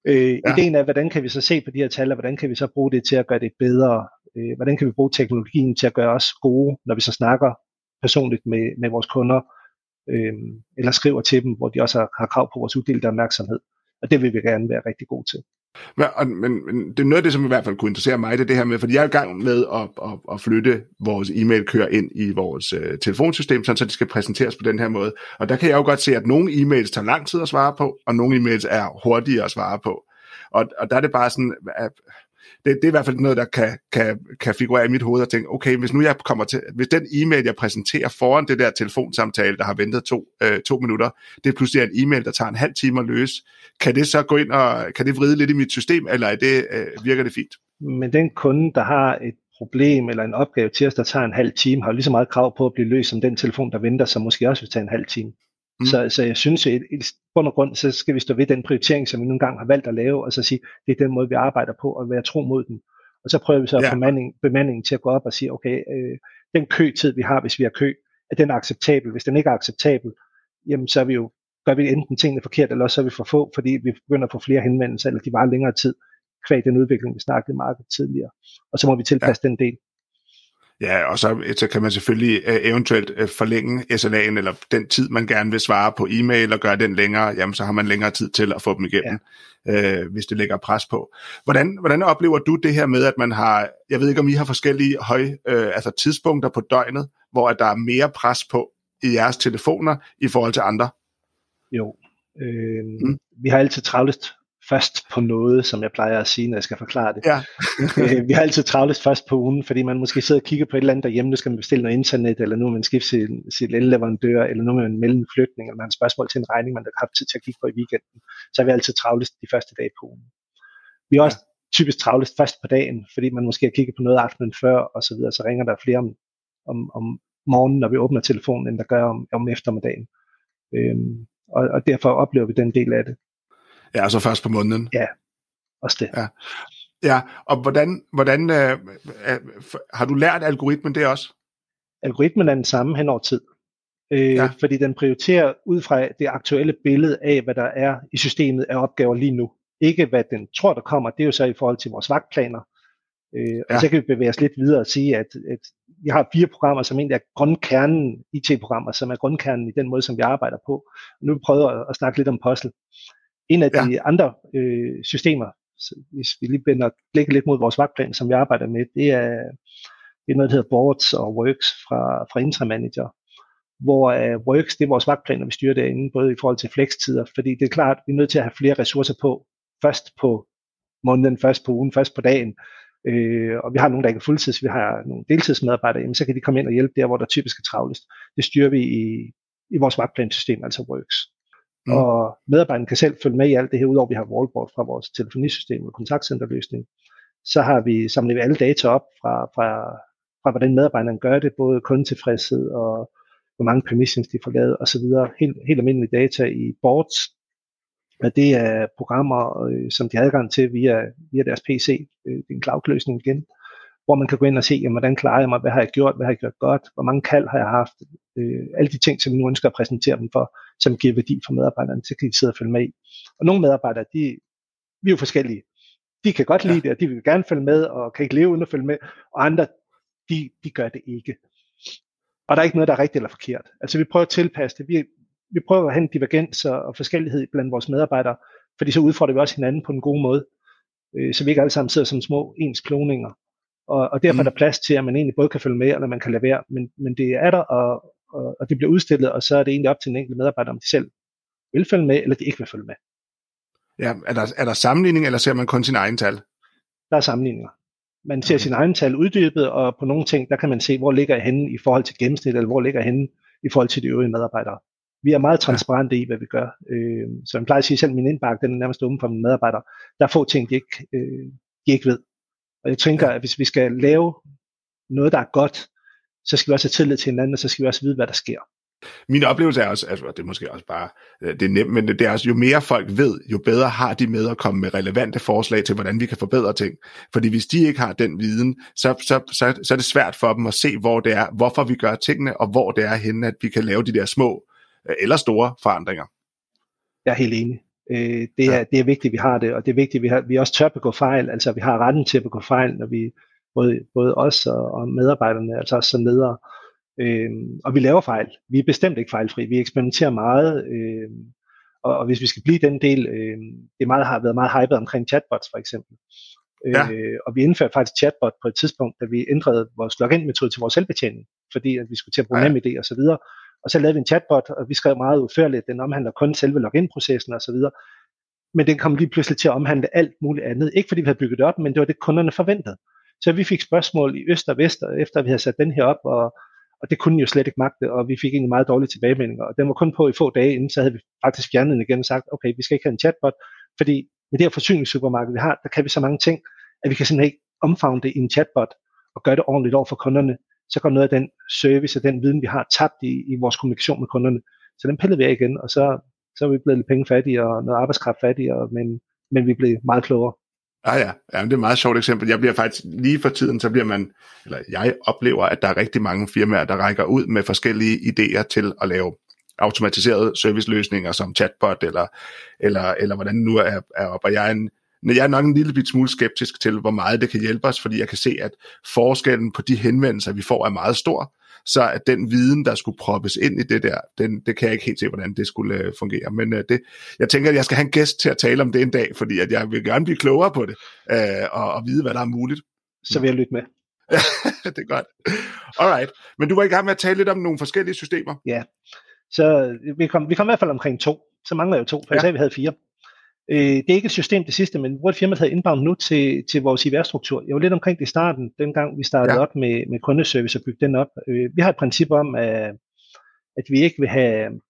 Øh, ja. Ideen er, hvordan kan vi så se på de her tal, og hvordan kan vi så bruge det til at gøre det bedre? Øh, hvordan kan vi bruge teknologien til at gøre os gode, når vi så snakker personligt med, med vores kunder, øh, eller skriver til dem, hvor de også har, har krav på vores uddelte opmærksomhed. Og det vil vi gerne være rigtig gode til. Men, men, men det er noget af det, som i hvert fald kunne interessere mig, det er det her med, fordi jeg er i gang med at, at, at flytte vores e-mail-kører ind i vores øh, telefonsystem, sådan så de skal præsenteres på den her måde. Og der kan jeg jo godt se, at nogle e-mails tager lang tid at svare på, og nogle e-mails er hurtigere at svare på. Og, og der er det bare sådan, at det, det er i hvert fald noget, der kan, kan, kan figurere i mit hoved og tænke, okay, hvis nu jeg kommer til, hvis den e-mail, jeg præsenterer foran det der telefonsamtale, der har ventet to, øh, to minutter, det er pludselig en e-mail, der tager en halv time at løse, kan det så gå ind og, kan det vride lidt i mit system, eller er det, øh, virker det fint? Men den kunde, der har et problem eller en opgave til os, der tager en halv time, har lige så meget krav på at blive løst som den telefon, der venter, som måske også vil tage en halv time. Mm. Så, så jeg synes, at i bund og grund, så skal vi stå ved den prioritering, som vi nogle gange har valgt at lave, og så sige, det er den måde, vi arbejder på, og være tro mod den. Og så prøver vi så at ja. få bemanding, bemandingen til at gå op og sige, okay, øh, den køtid, vi har, hvis vi har kø, er den acceptabel? Hvis den ikke er acceptabel, jamen så er vi jo, gør vi enten tingene forkert, eller også så er vi for få, fordi vi begynder at få flere henvendelser, eller de var længere tid, kvæg den udvikling, vi snakkede meget tidligere. Og så må vi tilpasse ja. den del. Ja, og så, så kan man selvfølgelig uh, eventuelt uh, forlænge SLA'en, eller den tid, man gerne vil svare på e-mail, og gøre den længere, jamen så har man længere tid til at få dem igennem, ja. uh, hvis det lægger pres på. Hvordan, hvordan oplever du det her med, at man har, jeg ved ikke om I har forskellige høj, uh, altså tidspunkter på døgnet, hvor at der er mere pres på i jeres telefoner i forhold til andre? Jo, øh, mm. vi har altid travlest først på noget, som jeg plejer at sige, når jeg skal forklare det. Ja. Øh, vi har altid travlest først på ugen, fordi man måske sidder og kigger på et eller andet derhjemme, nu skal man bestille noget internet, eller nu man skifte sin, sin elleverandør, eller nu man melde en flytning, eller man har spørgsmål til en regning, man har haft tid til at kigge på i weekenden. Så er vi altid travlest de første dage på ugen. Vi er også ja. typisk travlest først på dagen, fordi man måske har kigget på noget aftenen før, og så videre, så ringer der flere om, om, om morgenen, når vi åbner telefonen, end der gør om, om eftermiddagen. Øhm, og, og derfor oplever vi den del af det. Ja, altså først på måneden. Ja, også det. Ja, ja og hvordan, hvordan øh, øh, har du lært algoritmen det også? Algoritmen er den samme hen over tid. Øh, ja. Fordi den prioriterer ud fra det aktuelle billede af, hvad der er i systemet af opgaver lige nu. Ikke hvad den tror, der kommer. Det er jo så i forhold til vores vagtplaner. Øh, ja. Og så kan vi bevæge os lidt videre og sige, at, at vi har fire programmer, som egentlig er grundkernen, IT-programmer, som er grundkernen i den måde, som vi arbejder på. Nu prøver jeg at snakke lidt om Puzzle. En af ja. de andre øh, systemer, hvis vi lige bender blikket lidt mod vores vagtplan, som vi arbejder med, det er, det er noget, der hedder Boards og Works fra, fra Intramanager, hvor uh, Works, det er vores vagtplaner, vi styrer derinde, både i forhold til flekstider, fordi det er klart, vi er nødt til at have flere ressourcer på, først på måneden, først på ugen, først på dagen, øh, og vi har nogle, der ikke er fuldtids, vi har nogle deltidsmedarbejdere, jamen, så kan de komme ind og hjælpe der, hvor der typisk er travlest. Det styrer vi i, i vores vagtplansystem, altså Works. Mm. Og medarbejderne kan selv følge med i alt det her, udover vi har wallboard fra vores telefonisystem og kontaktcenterløsning. Så har vi samlet alle data op fra, fra, fra hvordan medarbejderne gør det, både kundetilfredshed og hvor mange permissions de får lavet osv. Helt, helt almindelige data i boards, og det er programmer, øh, som de har adgang til via, via deres PC. Øh, det er en cloud-løsning igen, hvor man kan gå ind og se, jamen, hvordan klarer jeg mig, hvad har jeg gjort, hvad har jeg gjort godt, hvor mange kald har jeg haft, øh, alle de ting, som vi nu ønsker at præsentere dem for, som giver værdi for medarbejderne, så kan de sidde og følge med i. Og nogle medarbejdere, de, vi er jo forskellige. De kan godt lide ja. det, og de vil gerne følge med, og kan ikke leve uden at følge med, og andre, de, de gør det ikke. Og der er ikke noget, der er rigtigt eller forkert. Altså vi prøver at tilpasse det. Vi, vi prøver at have en divergens og forskellighed blandt vores medarbejdere, fordi så udfordrer vi også hinanden på en god måde, øh, så vi ikke alle sammen sidder som små ens kloninger. Og, og derfor mm. er der plads til, at man egentlig både kan følge med, eller man kan lade være, men, men det er der, og, og, og det bliver udstillet, og så er det egentlig op til den enkelte medarbejder, om de selv vil følge med, eller de ikke vil følge med. Ja, er der, er der sammenligning, eller ser man kun sin egen tal? Der er sammenligninger. Man ser okay. sin egen tal uddybet, og på nogle ting, der kan man se, hvor ligger jeg henne i forhold til gennemsnit, eller hvor ligger jeg henne i forhold til de øvrige medarbejdere. Vi er meget transparente ja. i, hvad vi gør. Øh, så jeg plejer at sige, selv min indbakke, den er nærmest åben for mine medarbejdere. Der er få ting, de ikke, øh, de ikke ved. Og jeg tænker, at hvis vi skal lave noget, der er godt, så skal vi også have tillid til hinanden, og så skal vi også vide, hvad der sker. Min oplevelse er også, altså det er måske også bare, øh, det er nemt, men det er også, jo mere folk ved, jo bedre har de med at komme med relevante forslag til, hvordan vi kan forbedre ting. Fordi hvis de ikke har den viden, så, så, så, så er det svært for dem at se, hvor det er, hvorfor vi gør tingene, og hvor det er henne, at vi kan lave de der små øh, eller store forandringer. Jeg er helt enig. Øh, det, er, ja. det er vigtigt, at vi har det, og det er vigtigt, at vi, har, vi også tør begå fejl. Altså, vi har retten til at begå fejl, når vi, både, både os og, og medarbejderne, altså os som ledere. Øh, og vi laver fejl. Vi er bestemt ikke fejlfri. Vi eksperimenterer meget. Øh, og, og hvis vi skal blive den del, øh, det meget, har været meget hypet omkring chatbots for eksempel. Ja. Øh, og vi indførte faktisk chatbot på et tidspunkt, da vi ændrede vores login-metode til vores selvbetjening, fordi at vi skulle til at bruge ja. NemID og så videre. Og så lavede vi en chatbot, og vi skrev meget udførligt, den omhandler kun selve login-processen og så videre. Men den kom lige pludselig til at omhandle alt muligt andet. Ikke fordi vi havde bygget det op, men det var det, kunderne forventede. Så vi fik spørgsmål i øst og vest, efter vi havde sat den her op, og, og det kunne jo slet ikke magte, og vi fik egentlig meget dårlige tilbagemeldinger. Og den var kun på i få dage inden, så havde vi faktisk fjernet den igen og sagt, okay, vi skal ikke have en chatbot, fordi med det her forsyningssupermarked, vi har, der kan vi så mange ting, at vi kan simpelthen ikke omfavne det i en chatbot og gøre det ordentligt over for kunderne. Så går noget af den service og den viden, vi har tabt i, i vores kommunikation med kunderne. Så den pillede vi af igen, og så, så er vi blevet lidt penge fattige og noget arbejdskraft fattige, men, men vi blev meget klogere. Ah ja, ja det er et meget sjovt eksempel. Jeg bliver faktisk lige for tiden, så bliver man, eller jeg oplever, at der er rigtig mange firmaer, der rækker ud med forskellige idéer til at lave automatiserede serviceløsninger som chatbot, eller, eller, eller hvordan nu er, er op. Og jeg er, en, jeg er nok en lille bit smule skeptisk til, hvor meget det kan hjælpe os, fordi jeg kan se, at forskellen på de henvendelser, vi får, er meget stor så at den viden, der skulle proppes ind i det der, den, det kan jeg ikke helt se, hvordan det skulle uh, fungere. Men uh, det, jeg tænker, at jeg skal have en gæst til at tale om det en dag, fordi at jeg vil gerne blive klogere på det, uh, og, og vide, hvad der er muligt. Så vil jeg lytte med. det er godt. Alright. Men du var i gang med at tale lidt om nogle forskellige systemer. Ja. Så vi kom, vi kom i hvert fald omkring to. Så mangler jo to, for jeg sagde, at vi havde fire. Øh, det er ikke et system det sidste, men hvor et firma havde indbound nu til, til vores IVR-struktur. Jeg var lidt omkring det i starten, dengang vi startede ja. op med, med kundeservice og bygge den op. Øh, vi har et princip om, at, at vi ikke vil have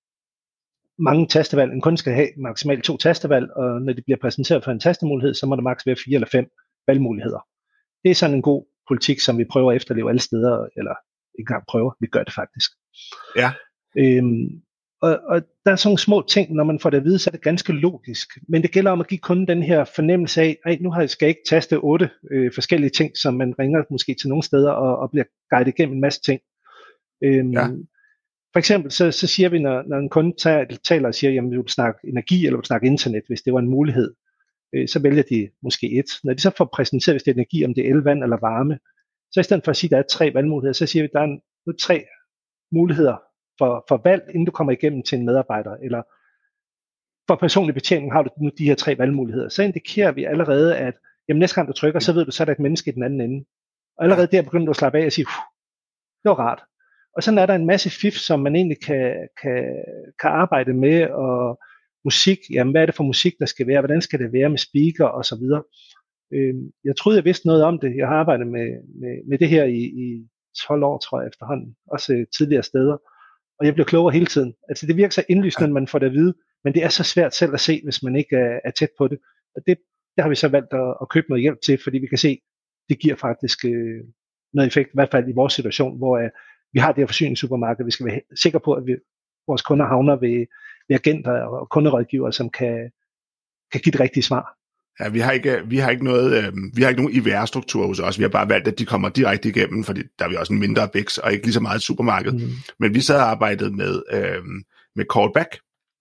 mange tastevalg. En kunde skal have maksimalt to tastevalg, og når de bliver præsenteret for en tastemulighed, så må der maks være fire eller fem valgmuligheder. Det er sådan en god politik, som vi prøver at efterleve alle steder, eller ikke engang prøver, vi gør det faktisk. Ja. Øhm, og, og der er sådan nogle små ting, når man får det at vide, så er det ganske logisk. Men det gælder om at give kunden den her fornemmelse af, at nu skal jeg ikke taste otte øh, forskellige ting, som man ringer måske til nogle steder og, og bliver guidet igennem en masse ting. Øhm, ja. For eksempel så, så siger vi, når, når en kunde tager, taler og siger, jamen vil du snakke energi, eller vil du snakke internet, hvis det var en mulighed. øh, så vælger de måske et. Når de så får præsenteret, hvis det er energi, om det er el, vand eller varme, så i stedet for at sige, at der er tre valgmuligheder, så siger vi, at der er nu tre muligheder for, for valg, inden du kommer igennem til en medarbejder, eller for personlig betjening har du nu de her tre valgmuligheder. Så indikerer vi allerede, at jamen, næste gang du trykker, så ved du, så er der et menneske i den anden ende. Og allerede der begynder du at slappe af og sige, det var rart. Og sådan er der en masse fif, som man egentlig kan, kan, kan arbejde med, og musik, jamen hvad er det for musik, der skal være, hvordan skal det være med speaker og så videre. Øh, jeg troede, jeg vidste noget om det. Jeg har arbejdet med, med, med det her i, i 12 år, tror jeg efterhånden, også tidligere steder. Og jeg bliver klogere hele tiden. Altså det virker så indlysende, når man får det at vide, men det er så svært selv at se, hvis man ikke er, er tæt på det. Og det, det har vi så valgt at, at købe noget hjælp til, fordi vi kan se, det giver faktisk øh, noget effekt, i hvert fald i vores situation, hvor øh, vi har det her forsyningssupermarked, vi skal være sikre på, at vi, vores kunder havner ved, ved agenter og kunderådgivere, som kan, kan give det rigtige svar. Ja, vi har ikke, vi har ikke noget, øh, vi har ikke nogen IVR-struktur hos os. Vi har bare valgt, at de kommer direkte igennem, fordi der er vi også en mindre vækst og ikke lige så meget et supermarked. Mm. Men vi sad og arbejdede med, øh, med callback,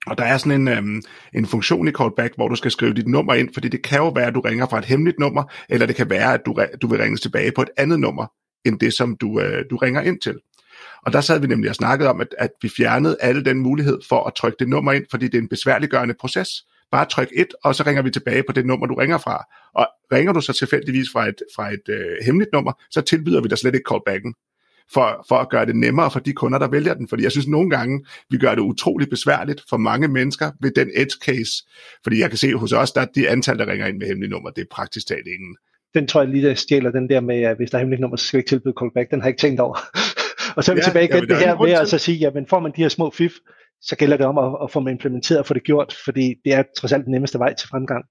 og der er sådan en, øhm, en funktion i callback, hvor du skal skrive dit nummer ind, fordi det kan jo være, at du ringer fra et hemmeligt nummer, eller det kan være, at du, du vil ringe tilbage på et andet nummer, end det, som du, øh, du ringer ind til. Og der sad vi nemlig og snakkede om, at, at vi fjernede alle den mulighed for at trykke det nummer ind, fordi det er en besværliggørende proces. Bare tryk et, og så ringer vi tilbage på det nummer, du ringer fra. Og ringer du så tilfældigvis fra et, fra et øh, hemmeligt nummer, så tilbyder vi dig slet ikke callbacken for, for at gøre det nemmere for de kunder, der vælger den. Fordi jeg synes nogle gange, vi gør det utroligt besværligt for mange mennesker ved den edge case. Fordi jeg kan se hos os, der de antal, der ringer ind med hemmelige nummer, det er praktisk talt ingen. Den tror jeg lige, der stjæler den der med, at hvis der er hemmeligt nummer, så skal vi ikke tilbyde callback. Den har jeg ikke tænkt over. og så er vi ja, tilbage igen det her med at så sige, jamen får man de her små fif, så gælder det om at, at få dem implementeret og få det gjort, fordi det er trods alt den nemmeste vej til fremgang.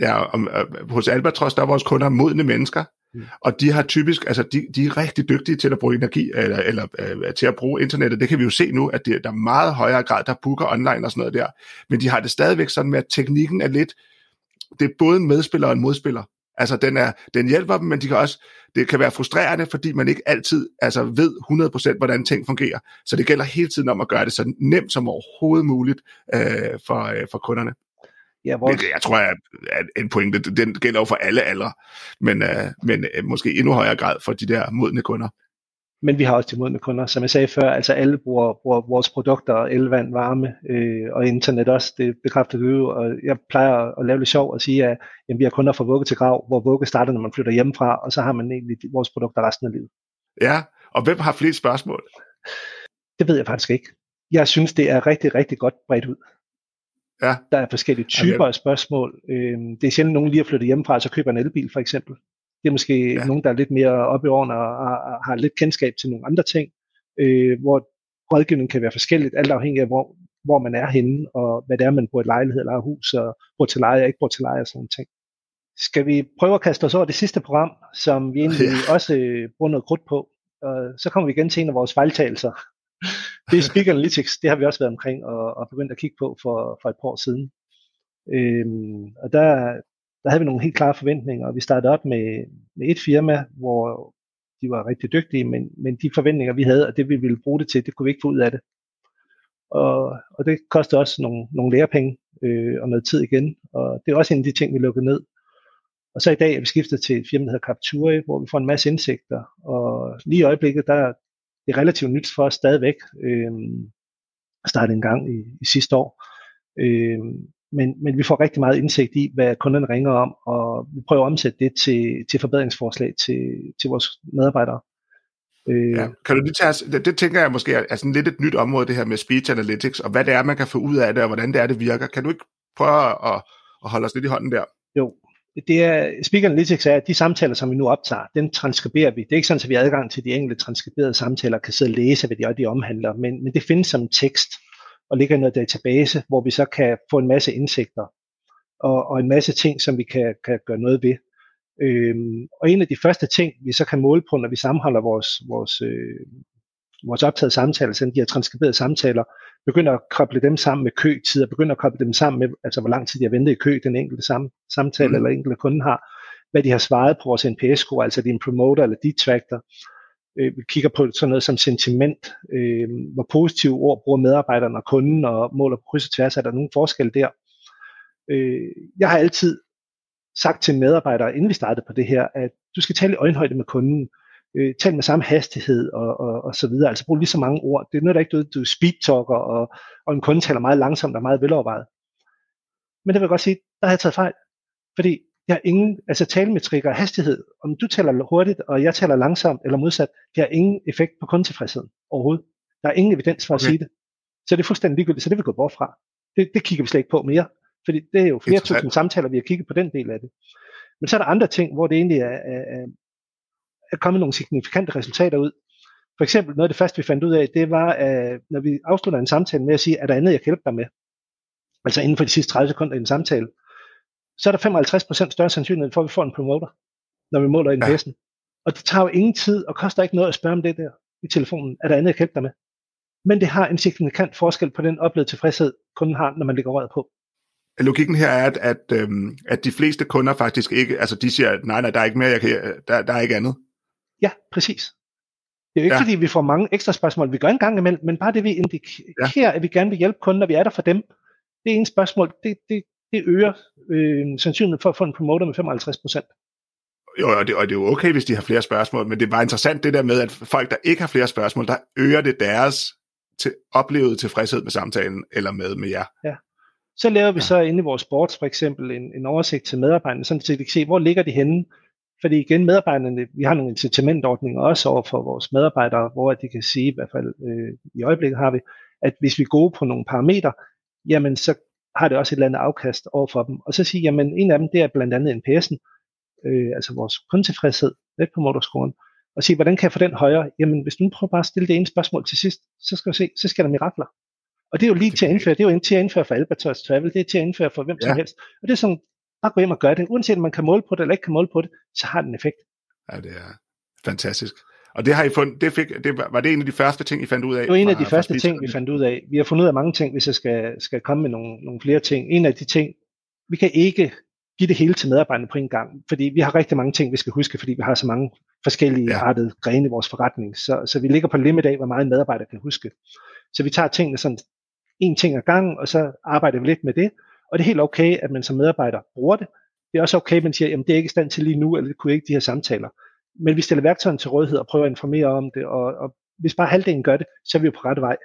Ja, og, og hos Albatros, der er vores kunder modne mennesker, Mm. Og de har typisk, altså de, de er rigtig dygtige til at bruge energi, eller, eller uh, til at bruge internettet. Det kan vi jo se nu, at det, der er meget højere grad, der booker online og sådan noget der. Men de har det stadigvæk sådan med, at teknikken er lidt, det er både en medspiller og en modspiller. Altså den, er, den hjælper dem, men de kan også, det kan være frustrerende, fordi man ikke altid altså, ved 100% hvordan ting fungerer. Så det gælder hele tiden om at gøre det så nemt som overhovedet muligt uh, for, uh, for kunderne. Ja, hvor... Jeg tror, at en pointe, den gælder jo for alle aldre, men, uh, men uh, måske endnu højere grad for de der modne kunder. Men vi har også de modne kunder, som jeg sagde før, altså alle bruger, bruger vores produkter, el, vand, varme øh, og internet også, det bekræfter du jo, og jeg plejer at lave lidt sjov og sige, at jamen, vi har kunder fra vugge til grav, hvor vugge starter, når man flytter hjemmefra, og så har man egentlig vores produkter resten af livet. Ja, og hvem har flest spørgsmål? Det ved jeg faktisk ikke. Jeg synes, det er rigtig, rigtig godt bredt ud. Ja. Der er forskellige typer af spørgsmål. Øh, det er sjældent nogen lige at flytte hjemmefra, så køber en elbil for eksempel. Det er måske ja. nogen, der er lidt mere oppe i årene og, og, og har lidt kendskab til nogle andre ting, øh, hvor rådgivningen kan være forskelligt, alt afhængig af, hvor, hvor man er henne, og hvad det er, man i et lejlighed eller et hus, og bor til leje og ikke bor til leje og sådan ting. Skal vi prøve at kaste os over det sidste program, som vi egentlig ja. også øh, bruger noget krudt på? Og så kommer vi igen til en af vores fejltagelser, det er Speak Analytics, det har vi også været omkring og, og begyndt at kigge på for, for et par år siden. Øhm, og der, der havde vi nogle helt klare forventninger, og vi startede op med, med et firma, hvor de var rigtig dygtige, men, men de forventninger, vi havde, og det vi ville bruge det til, det kunne vi ikke få ud af det. Og, og det kostede også nogle, nogle lærepenge øh, og noget tid igen, og det er også en af de ting, vi lukkede ned. Og så i dag er vi skiftet til et firma, der hedder Capture, hvor vi får en masse indsigter, og lige i øjeblikket, der, det er relativt nyt for os stadigvæk. Øh, startede en gang i, i sidste år. Øh, men, men vi får rigtig meget indsigt i, hvad kunderne ringer om, og vi prøver at omsætte det til, til forbedringsforslag til, til vores medarbejdere. Øh, ja. Kan du lige tage, det, det tænker jeg måske er sådan lidt et nyt område, det her med speech analytics, og hvad det er, man kan få ud af det, og hvordan det er, det virker. Kan du ikke prøve at, at holde os lidt i hånden der? Jo, det er, Speak Analytics er, at de samtaler, som vi nu optager, den transkriberer vi. Det er ikke sådan, at vi har adgang til de enkelte transkriberede samtaler, kan sidde og læse, hvad de, de omhandler, men, men det findes som tekst og ligger i noget database, hvor vi så kan få en masse indsigter og, og en masse ting, som vi kan, kan gøre noget ved. Øhm, og en af de første ting, vi så kan måle på, når vi sammenholder vores, vores, øh, vores optagede samtaler, sådan de her transkriberede samtaler, begynder at koble dem sammen med køtider, begynder at koble dem sammen med, altså hvor lang tid de har ventet i kø, den enkelte sam, samtale mm. eller enkelte kunde har, hvad de har svaret på vores NPS-score, altså din promoter eller detractor. Øh, vi kigger på sådan noget som sentiment, øh, hvor positive ord bruger medarbejderne og kunden, og måler på kryds og tværs, er der nogen forskel der. Øh, jeg har altid sagt til medarbejdere, inden vi startede på det her, at du skal tale i øjenhøjde med kunden, øh, tal med samme hastighed og, og, og så videre. Altså brug lige så mange ord. Det er noget, der ikke du speed talker, og, og en kunde taler meget langsomt og meget velovervejet. Men det vil jeg godt sige, der har jeg taget fejl. Fordi jeg har ingen, altså talemetrikker og hastighed, om du taler hurtigt, og jeg taler langsomt eller modsat, det har ingen effekt på kundetilfredsheden overhovedet. Der er ingen evidens for okay. at sige det. Så det er fuldstændig ligegyldigt, så det vil gå bort fra. Det, det kigger vi slet ikke på mere. Fordi det er jo flere tusind samtaler, vi har kigget på den del af det. Men så er der andre ting, hvor det egentlig er, er, er kommet nogle signifikante resultater ud. For eksempel noget af det første, vi fandt ud af, det var, at når vi afslutter en samtale med at sige, er der andet, jeg kan hjælpe dig med? Altså inden for de sidste 30 sekunder i en samtale. Så er der 55% større sandsynlighed for, at vi får en promoter, når vi måler den ja. Og det tager jo ingen tid, og koster ikke noget at spørge om det der i telefonen. Er der andet, jeg kan hjælpe dig med? Men det har en signifikant forskel på den oplevede tilfredshed, kunden har, når man lægger røret på. Logikken her er, at, at, øhm, at de fleste kunder faktisk ikke, altså de siger, nej, nej, der er ikke mere, jeg kan, der, der er ikke andet. Ja, præcis. Det er jo ikke, ja. fordi vi får mange ekstra spørgsmål, vi gør en gang imellem, men bare det, vi indikerer, ja. at vi gerne vil hjælpe kunden, når vi er der for dem, det er en spørgsmål, det, det, det øger øh, sandsynligheden for at få en promoter med 55 procent. Jo, og det, og det er jo okay, hvis de har flere spørgsmål, men det er bare interessant det der med, at folk, der ikke har flere spørgsmål, der øger det deres til, oplevede tilfredshed med samtalen, eller med med jer. Ja. Så laver vi ja. så inde i vores boards for eksempel en, en oversigt til medarbejderne, sådan at vi kan se, hvor ligger de henne. Fordi igen, medarbejderne, vi har nogle incitamentordninger også over for vores medarbejdere, hvor de kan sige, i hvert fald øh, i øjeblikket har vi, at hvis vi er gode på nogle parametre, jamen så har det også et eller andet afkast over for dem. Og så sige, jamen en af dem, det er blandt andet NPS'en, øh, altså vores kundetilfredshed, Net Promoter Scoren, og sige, hvordan kan jeg få den højere? Jamen hvis du prøver bare at stille det ene spørgsmål til sidst, så skal du se, så sker der mirakler. Og det er jo lige til at indføre, det er jo til at indføre for Albatross Travel, det er til at indføre for hvem ja. som helst. Og det er sådan, bare gå hjem og gøre det. Uanset om man kan måle på det eller ikke kan måle på det, så har det en effekt. Ja, det er fantastisk. Og det har I fundet, det fik, det var, var det en af de første ting, I fandt ud af? Det var en af de første ting, vi fandt ud af. Vi har fundet ud af mange ting, hvis jeg skal, skal komme med nogle, nogle flere ting. En af de ting, vi kan ikke give det hele til medarbejderne på en gang, fordi vi har rigtig mange ting, vi skal huske, fordi vi har så mange forskellige ja. artede grene i vores forretning. Så, så vi ligger på limit af, hvor meget en medarbejder kan huske. Så vi tager tingene sådan en ting ad gangen, og så arbejder vi lidt med det. Og det er helt okay, at man som medarbejder bruger det. Det er også okay, at man siger, at det er ikke i stand til lige nu, eller det kunne ikke de her samtaler. Men vi stiller værktøjerne til rådighed og prøver at informere om det, og, og hvis bare halvdelen gør det, så er vi jo på rette vej.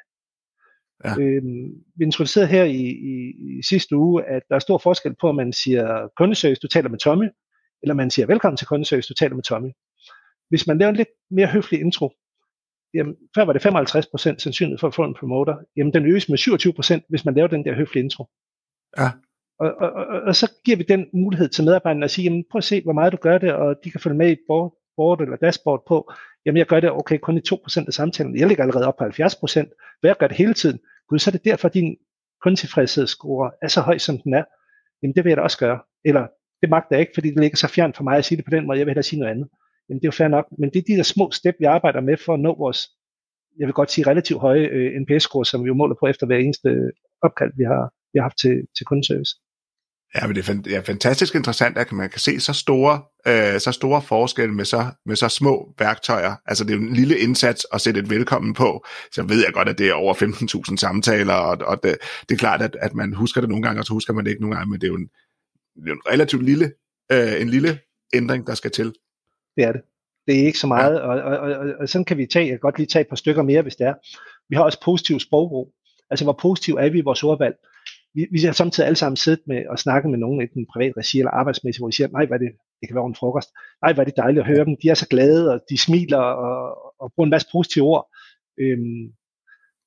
Ja. Øhm, vi introducerede her i, i, i sidste uge, at der er stor forskel på, om man siger kundeservice, du taler med Tommy, eller man siger velkommen til kundeservice, du taler med Tommy. Hvis man laver en lidt mere høflig intro, jamen, før var det 55% sandsynlighed for at få en promoter, jamen den øges med 27%, hvis man laver den der høflige intro. Ja. Og, og, og, og så giver vi den mulighed til medarbejderne at sige, jamen prøv at se, hvor meget du gør det, og de kan følge med i board, eller dashboard på, jamen jeg gør det okay kun i 2% af samtalen, jeg ligger allerede op på 70%, hvad jeg gør det hele tiden, gud, så er det derfor, at din kundetilfredshedsscore er så høj, som den er, jamen det vil jeg da også gøre, eller det magter jeg ikke, fordi det ligger så fjern for mig at sige det på den måde, jeg vil hellere sige noget andet. Jamen det er jo fair nok, men det er de der små step, vi arbejder med for at nå vores, jeg vil godt sige relativt høje øh, NPS-score, som vi jo måler på efter hver eneste opkald, vi har, vi har haft til, til kundeservice. Ja, men det er, ja, fantastisk interessant, at man kan se så store, øh, så store forskelle med så, med så små værktøjer. Altså det er jo en lille indsats at sætte et velkommen på. Så ved jeg godt, at det er over 15.000 samtaler, og, og det, det er klart, at, at man husker det nogle gange, og så husker man det ikke nogle gange, men det er jo en, det er en relativt lille, øh, en lille ændring, der skal til. Det er det. Det er ikke så meget, og, og, og, og sådan kan vi tage, jeg kan godt lige tage et par stykker mere, hvis det er. Vi har også positiv sprogbrug. Altså, hvor positiv er vi i vores ordvalg? Vi, vi har samtidig alle sammen siddet med og snakket med nogen, enten privat regi eller arbejdsmæssigt, hvor de siger, nej, hvad er det, det kan være en frokost. Nej, hvor er det dejligt at høre dem. De er så glade, og de smiler og, og bruger en masse positive ord. Øhm,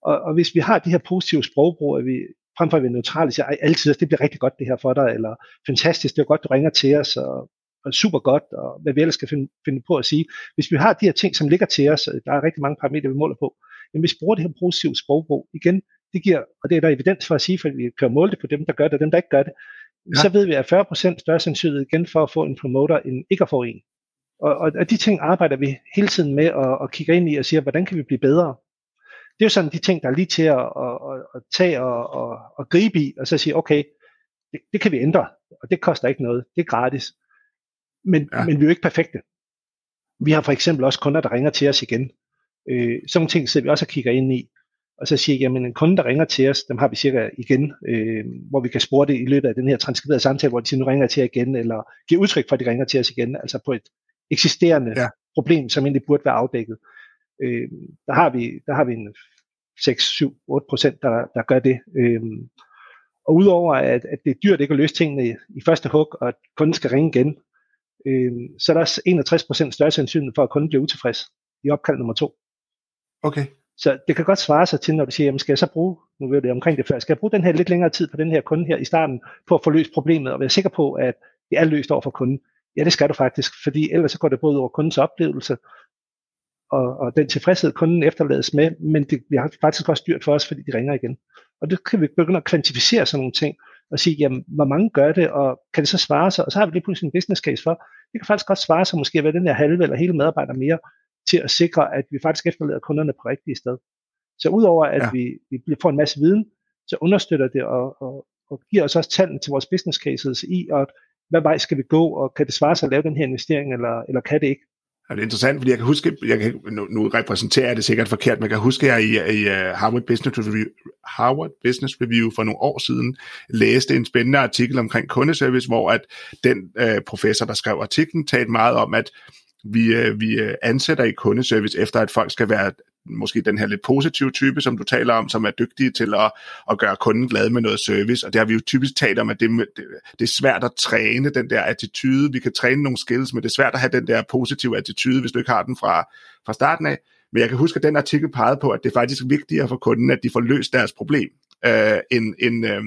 og, og hvis vi har de her positive sprogbrug, at vi frem for at vi neutrale siger, altid, det bliver rigtig godt det her for dig, eller fantastisk, det er godt, du ringer til os, og og super godt, og hvad vi ellers skal finde, finde på at sige. Hvis vi har de her ting, som ligger til os, der er rigtig mange parametre, vi måler på, men hvis vi bruger det her positive sprogbrug, igen, det giver, og det er der evidens for at sige, for vi måle det på dem, der gør det, og dem, der ikke gør det, ja. så ved vi, at 40% større sandsynlighed igen for at få en promoter, end ikke at få en. Og, og, og de ting arbejder vi hele tiden med at, at kigge ind i og siger, hvordan kan vi blive bedre? Det er jo sådan de ting, der er lige til at, at, at, at tage og, og, og gribe i, og så sige, okay, det, det kan vi ændre, og det koster ikke noget, det er gratis. Men, ja. men vi er jo ikke perfekte. Vi har for eksempel også kunder, der ringer til os igen. Øh, sådan nogle ting sidder vi også og kigger ind i. og så siger jeg, jamen en kunde, der ringer til os, dem har vi cirka igen, øh, hvor vi kan spore det i løbet af den her transkriberede samtale, hvor de siger, nu ringer jeg til jer igen, eller giver udtryk for, at de ringer til os igen, altså på et eksisterende ja. problem, som egentlig burde være afdækket. Øh, der, har vi, der har vi en 6, 7, 8 procent, der, der gør det. Øh, og udover at, at det er dyrt ikke at løse tingene i, i første hug, og at kunden skal ringe igen, øh, så er der også 61 procent større sandsynlighed for, at kunden bliver utilfreds i opkald nummer to. Okay. Så det kan godt svare sig til, når du siger, jamen skal jeg så bruge, nu ved det omkring det før, skal jeg bruge den her lidt længere tid på den her kunde her i starten, på at få løst problemet, og være sikker på, at det er løst over for kunden. Ja, det skal du faktisk, fordi ellers så går det både over kundens oplevelse, og, og den tilfredshed, kunden efterlades med, men det bliver faktisk også dyrt for os, fordi de ringer igen. Og det kan vi begynde at kvantificere sådan nogle ting, og sige, jamen, hvor mange gør det, og kan det så svare sig? Og så har vi lige pludselig en business case for, det kan faktisk godt svare sig måske at være den her halve eller hele medarbejder mere, til at sikre, at vi faktisk efterlader kunderne på rigtige sted. Så udover at ja. vi, vi får en masse viden, så understøtter det og, og, og giver os også tallene til vores business cases i, og hvad vej skal vi gå, og kan det svare sig at lave den her investering, eller, eller kan det ikke? Ja, det er interessant, fordi jeg kan huske, jeg kan, nu, nu repræsenterer jeg det sikkert forkert, men jeg kan huske, at jeg i, i uh, Harvard, Business Review, Harvard Business Review for nogle år siden læste en spændende artikel omkring kundeservice, hvor at den uh, professor, der skrev artiklen, talte meget om, at vi, uh, vi øh, ansætter i kundeservice efter, at folk skal være måske den her lidt positive type, som du taler om, som er dygtige til at, at gøre kunden glad med noget service. Og det har vi jo typisk talt om, at det, det, det er svært at træne den der attitude. Vi kan træne nogle skills, men det er svært at have den der positive attitude, hvis du ikke har den fra, fra starten af. Men jeg kan huske, at den artikel pegede på, at det er faktisk vigtigere for kunden, at de får løst deres problem, øh, end, end, øh,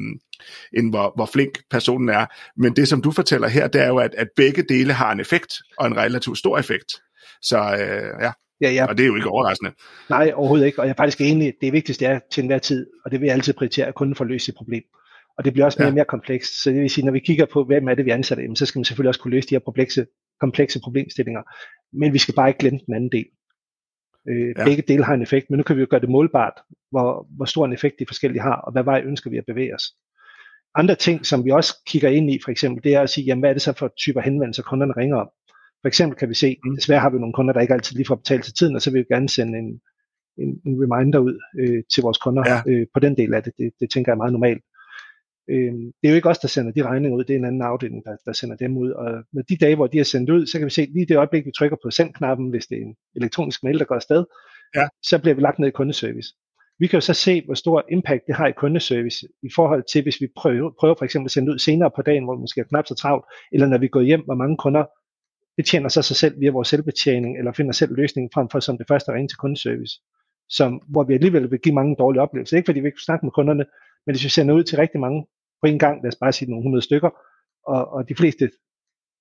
end hvor, hvor flink personen er. Men det, som du fortæller her, det er jo, at, at begge dele har en effekt, og en relativt stor effekt. Så øh, ja, Ja, ja. Og det er jo ikke overraskende. Nej, overhovedet ikke. Og jeg er faktisk enig, det vigtigste er til enhver tid, og det vil jeg altid prioritere, at kunden får løst sit problem. Og det bliver også mere ja. og mere komplekst. Så det vil sige, når vi kigger på, hvem er det, vi ansætter, så skal man selvfølgelig også kunne løse de her komplekse, komplekse problemstillinger. Men vi skal bare ikke glemme den anden del. Øh, ja. Begge dele har en effekt, men nu kan vi jo gøre det målbart, hvor, hvor stor en effekt de forskellige har, og hvad vej ønsker vi at bevæge os. Andre ting, som vi også kigger ind i, for eksempel, det er at sige, jamen, hvad er det så for typer henvendelser, kunderne ringer om? For eksempel kan vi se, mm. desværre har vi nogle kunder, der ikke altid lige får betalt til tiden, og så vil vi gerne sende en, en, en reminder ud øh, til vores kunder ja. øh, på den del af det. det. Det tænker jeg er meget normalt. Øh, det er jo ikke os, der sender de regninger ud, det er en anden afdeling, der, der sender dem ud. Og med de dage, hvor de er sendt ud, så kan vi se, lige det øjeblik, vi trykker på send-knappen, hvis det er en elektronisk mail, der går afsted, ja. så bliver vi lagt ned i kundeservice. Vi kan jo så se, hvor stor impact det har i kundeservice i forhold til, hvis vi prøver, prøver for eksempel at sende ud senere på dagen, hvor man skal knap så travlt, eller når vi går hjem, hvor mange kunder betjener sig sig selv via vores selvbetjening, eller finder selv løsningen frem for som det første at ringe til kundeservice, som, hvor vi alligevel vil give mange dårlige oplevelser. Ikke fordi vi ikke vil snakke med kunderne, men hvis vi sender ud til rigtig mange på en gang, lad os bare sige nogle 100 stykker, og, og de fleste,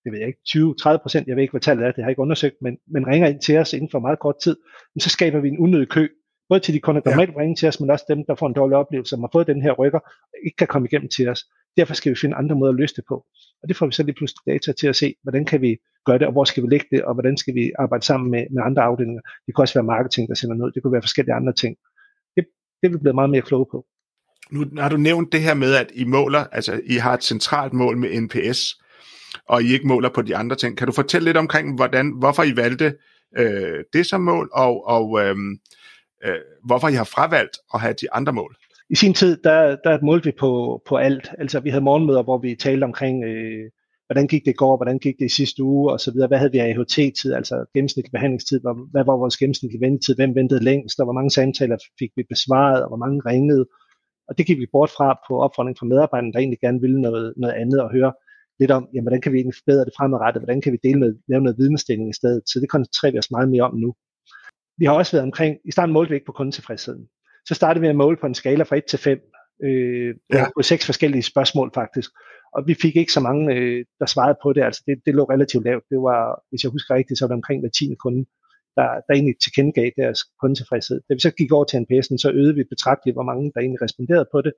det ved jeg ikke, 20-30 procent, jeg ved ikke, hvad tallet er, det har jeg ikke undersøgt, men, men ringer ind til os inden for meget kort tid, så skaber vi en unødig kø, både til de kunder, der ja. normalt ringer til os, men også dem, der får en dårlig oplevelse, som har fået den her rykker, og ikke kan komme igennem til os. Derfor skal vi finde andre måder at løse det på. Og det får vi så lige pludselig data til at se, hvordan kan vi gøre det, og hvor skal vi lægge det, og hvordan skal vi arbejde sammen med, med andre afdelinger. Det kunne også være marketing, der sender noget. Det kunne være forskellige andre ting. Det, det er vi blevet meget mere kloge på. Nu har du nævnt det her med, at I måler, altså I har et centralt mål med NPS, og I ikke måler på de andre ting. Kan du fortælle lidt omkring, hvordan, hvorfor I valgte øh, det som mål, og, og øh, øh, hvorfor I har fravalgt at have de andre mål? I sin tid, der, der målte vi på, på alt. Altså vi havde morgenmøder, hvor vi talte omkring, øh, hvordan gik det i går, hvordan gik det i sidste uge, og så videre. Hvad havde vi af AHT-tid, altså gennemsnitlig behandlingstid, hvad var vores gennemsnitlige ventetid, hvem ventede længst, og hvor mange samtaler fik vi besvaret, og hvor mange ringede. Og det gik vi bort fra på opfordring fra medarbejderne, der egentlig gerne ville noget, noget andet, og høre lidt om, jamen, hvordan kan vi egentlig forbedre det fremadrettet, hvordan kan vi dele noget, lave noget vidensdeling i stedet. Så det koncentrerer vi os meget mere om nu. Vi har også været omkring, i starten målte vi ikke på kundetilfredsheden så startede vi at måle på en skala fra 1 til 5, øh, ja. på seks forskellige spørgsmål faktisk. Og vi fik ikke så mange, øh, der svarede på det. Altså det, det lå relativt lavt. Det var, hvis jeg husker rigtigt, så var det omkring hver 10. kunde, der, der egentlig tilkendegav deres kundetilfredshed. Da vi så gik over til NPS'en, så øgede vi betragteligt, hvor mange der egentlig responderede på det.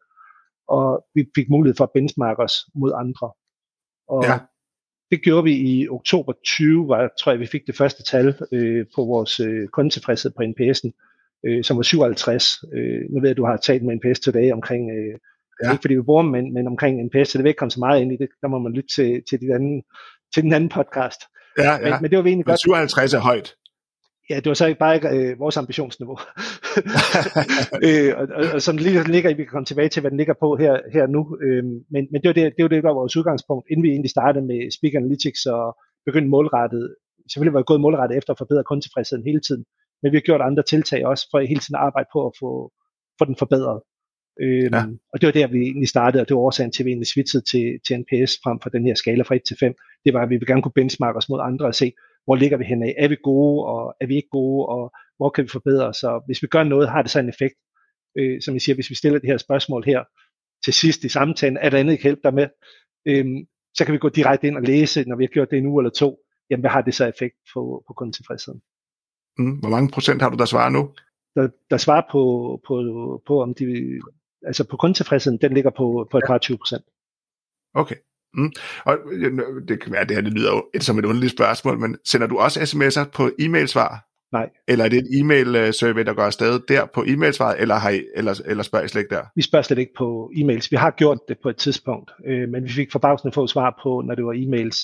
Og vi fik mulighed for at benchmarke os mod andre. Og ja. Det gjorde vi i oktober 20, var, tror jeg, vi fik det første tal øh, på vores øh, kundetilfredshed på NPS'en øh, som var 57. Øh, nu ved jeg, at du har talt med NPS today omkring, øh, ja. ikke fordi vi bruger dem, men, men omkring NPS, så det vil ikke komme så meget ind i det. Der må man lytte til, til, de anden, til den anden podcast. Ja, ja. Men, men det var vi egentlig godt. 57 er højt. Ja, det var så ikke bare ikke øh, vores ambitionsniveau. øh, og, og, og, som lige ligger i, vi kan komme tilbage til, hvad den ligger på her, her nu. Øh, men, men det var det, det var det, der var vores udgangspunkt, inden vi egentlig startede med Speak Analytics og begyndte målrettet. Selvfølgelig var vi gået målrettet efter at forbedre kundetilfredsheden hele tiden, men vi har gjort andre tiltag også, for hele tiden arbejde på at få, få den forbedret. Øhm, ja. Og det var der, vi egentlig startede, og det var årsagen til, at vi egentlig switchede til, til NPS frem for den her skala fra 1 til 5. Det var, at vi vil gerne kunne benchmarke os mod andre og se, hvor ligger vi henne? Er vi gode, og er vi ikke gode, og hvor kan vi forbedre os? Så hvis vi gør noget, har det så en effekt. Øh, som jeg siger, hvis vi stiller det her spørgsmål her til sidst i samtalen, er der andet ikke hjælp der med? Øh, så kan vi gå direkte ind og læse, når vi har gjort det en uge eller to, jamen hvad har det så effekt på, på kundetilfredsheden? Mm, hvor mange procent har du, der svarer nu? Der, der svarer på, på, på, om de, altså på kundetilfredsheden, den ligger på, på et par 20 procent. Okay. Mm. Og det kan være, det her det lyder jo som et underligt spørgsmål, men sender du også sms'er på e-mailsvar? Nej. Eller er det et e-mail-survey, der går afsted der på e-mailsvaret, eller, har I, eller, eller spørger I slet ikke der? Vi spørger slet ikke på e-mails. Vi har gjort det på et tidspunkt, øh, men vi fik forbavsende få svar på, når det var e-mails.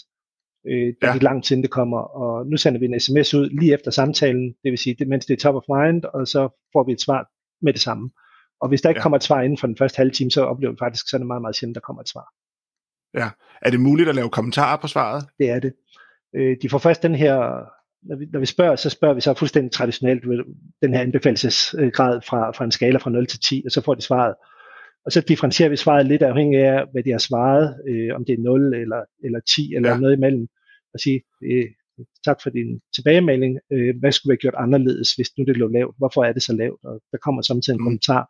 Øh, det er ja. lang tid, det kommer, og nu sender vi en sms ud lige efter samtalen, det vil sige, det, mens det er top of mind, og så får vi et svar med det samme. Og hvis der ikke ja. kommer et svar inden for den første halve time, så oplever vi faktisk, er det meget, meget sjældent, der kommer et svar. Ja. Er det muligt at lave kommentarer på svaret? Det er det. Øh, de får først den her, når vi, når vi spørger, så spørger vi så fuldstændig traditionelt den her anbefalesgrad fra, fra en skala fra 0 til 10, og så får de svaret. Og så differentierer vi svaret lidt afhængig af, hvad de har svaret, øh, om det er 0 eller, eller 10 eller ja. noget imellem, og sige, øh, tak for din tilbagemelding, øh, hvad skulle vi have gjort anderledes, hvis nu det lå lavt, hvorfor er det så lavt, og der kommer samtidig en mm. kommentar,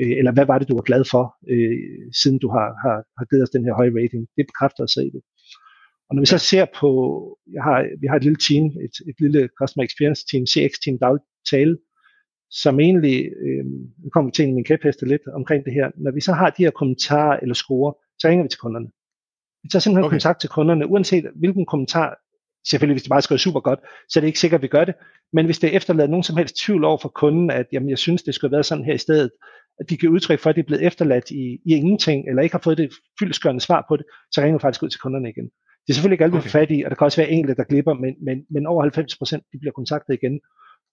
øh, eller hvad var det, du var glad for, øh, siden du har, har, har givet os den her høje rating. Det bekræfter os i det. Og når vi så ser på, jeg har, vi har et lille team, et, et lille Customer Experience team, CX-team, der tale, som egentlig, øh, nu kommer vi til min kæpheste lidt omkring det her, når vi så har de her kommentarer eller score, så ringer vi til kunderne. Vi tager simpelthen okay. kontakt til kunderne, uanset hvilken kommentar, selvfølgelig hvis det bare skriver super godt, så er det ikke sikkert, at vi gør det, men hvis det efterlader nogen som helst tvivl over for kunden, at jamen, jeg synes, det skulle have været sådan her i stedet, at de kan udtrykke for, at det er blevet efterladt i, i ingenting, eller ikke har fået det fyldskørende svar på det, så ringer vi faktisk ud til kunderne igen. Det er selvfølgelig ikke alt, vi okay. fat i, og der kan også være enkelte, der glipper, men, men, men over 90% de bliver kontaktet igen.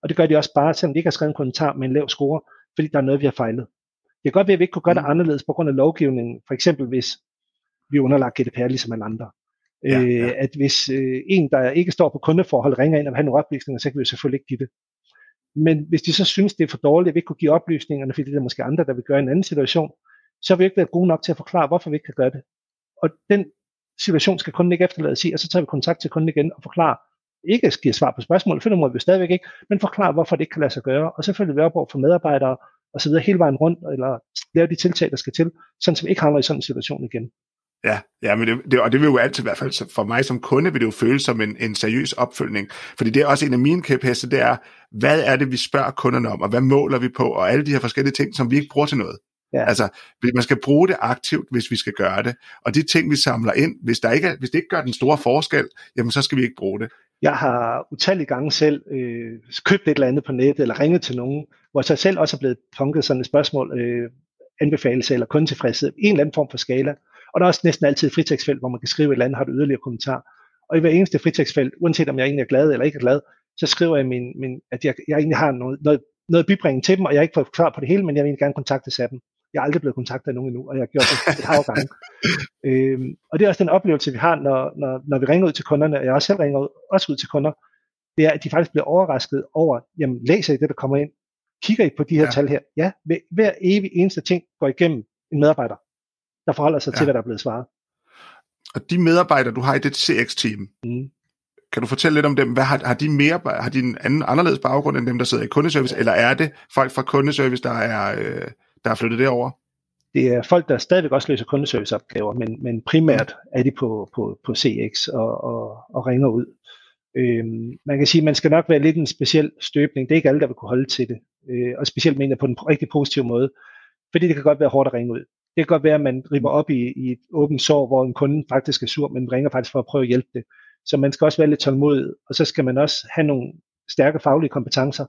Og det gør de også bare, selvom de ikke har skrevet en kommentar med en lav score, fordi der er noget, vi har fejlet. Det kan godt være, at vi ikke kunne gøre det mm. anderledes på grund af lovgivningen. For eksempel hvis vi underlagt GDPR ligesom alle andre. Ja, ja. Øh, at hvis øh, en, der ikke står på kundeforhold, ringer ind og vil have nogle oplysninger, så kan vi jo selvfølgelig ikke give det. Men hvis de så synes, det er for dårligt, at vi ikke kunne give oplysningerne, fordi det er måske andre, der vil gøre en anden situation, så har vi ikke været gode nok til at forklare, hvorfor vi ikke kan gøre det. Og den situation skal kunden ikke efterlades i, og så tager vi kontakt til kunden igen og forklarer, ikke giver svar på spørgsmål, for det må vi stadigvæk ikke, men forklare, hvorfor det ikke kan lade sig gøre, og selvfølgelig være op for medarbejdere, og så videre hele vejen rundt, eller lave de tiltag, der skal til, sådan så vi ikke havner i sådan en situation igen. Ja, ja men det, det, og det vil jo altid i hvert fald for mig som kunde, vil det jo føles som en, en seriøs opfølgning. Fordi det er også en af mine kæpheste, det er, hvad er det, vi spørger kunderne om, og hvad måler vi på, og alle de her forskellige ting, som vi ikke bruger til noget. Ja. Altså, man skal bruge det aktivt, hvis vi skal gøre det. Og de ting, vi samler ind, hvis, der ikke er, hvis det ikke gør den store forskel, jamen så skal vi ikke bruge det. Jeg har utallige gange selv øh, købt et eller andet på nettet, eller ringet til nogen, hvor jeg selv også er blevet punket sådan et spørgsmål, øh, anbefalelse eller kundetilfredshed, en eller anden form for skala. Og der er også næsten altid et fritekstfelt, hvor man kan skrive et eller andet, har du yderligere kommentar. Og i hver eneste fritekstfelt, uanset om jeg egentlig er glad eller ikke er glad, så skriver jeg, min, min, at jeg, jeg egentlig har noget, noget, noget bibringe til dem, og jeg har ikke fået klar på det hele, men jeg vil egentlig gerne kontakte af dem. Jeg er aldrig blevet kontaktet af nogen endnu, og jeg har gjort det et hav gange. øhm, og det er også den oplevelse, vi har, når, når, når vi ringer ud til kunderne, og jeg også selv ringer ud, også ud til kunder, det er, at de faktisk bliver overrasket over, jamen læser I det, der kommer ind? Kigger I på de her ja. tal her? Ja, hver evig eneste ting går igennem en medarbejder der forholder sig ja. til, hvad der er blevet svaret. Og de medarbejdere, du har i det CX-team, mm. kan du fortælle lidt om dem? Hvad, har, har de mere, har de en anden, anderledes baggrund end dem, der sidder i kundeservice, eller er det folk fra kundeservice, der er, øh, der er flyttet derover? Det er folk, der stadigvæk også løser kundeserviceopgaver, men, men primært er de på, på, på CX og, og, og ringer ud. Øhm, man kan sige, at man skal nok være lidt en speciel støbning. Det er ikke alle, der vil kunne holde til det. Øh, og specielt mener på en rigtig positiv måde. Fordi det kan godt være hårdt at ringe ud. Det kan godt være, at man river op i, i et åbent sår, hvor en kunde faktisk er sur, men ringer faktisk for at prøve at hjælpe det. Så man skal også være lidt tålmodig, og så skal man også have nogle stærke faglige kompetencer.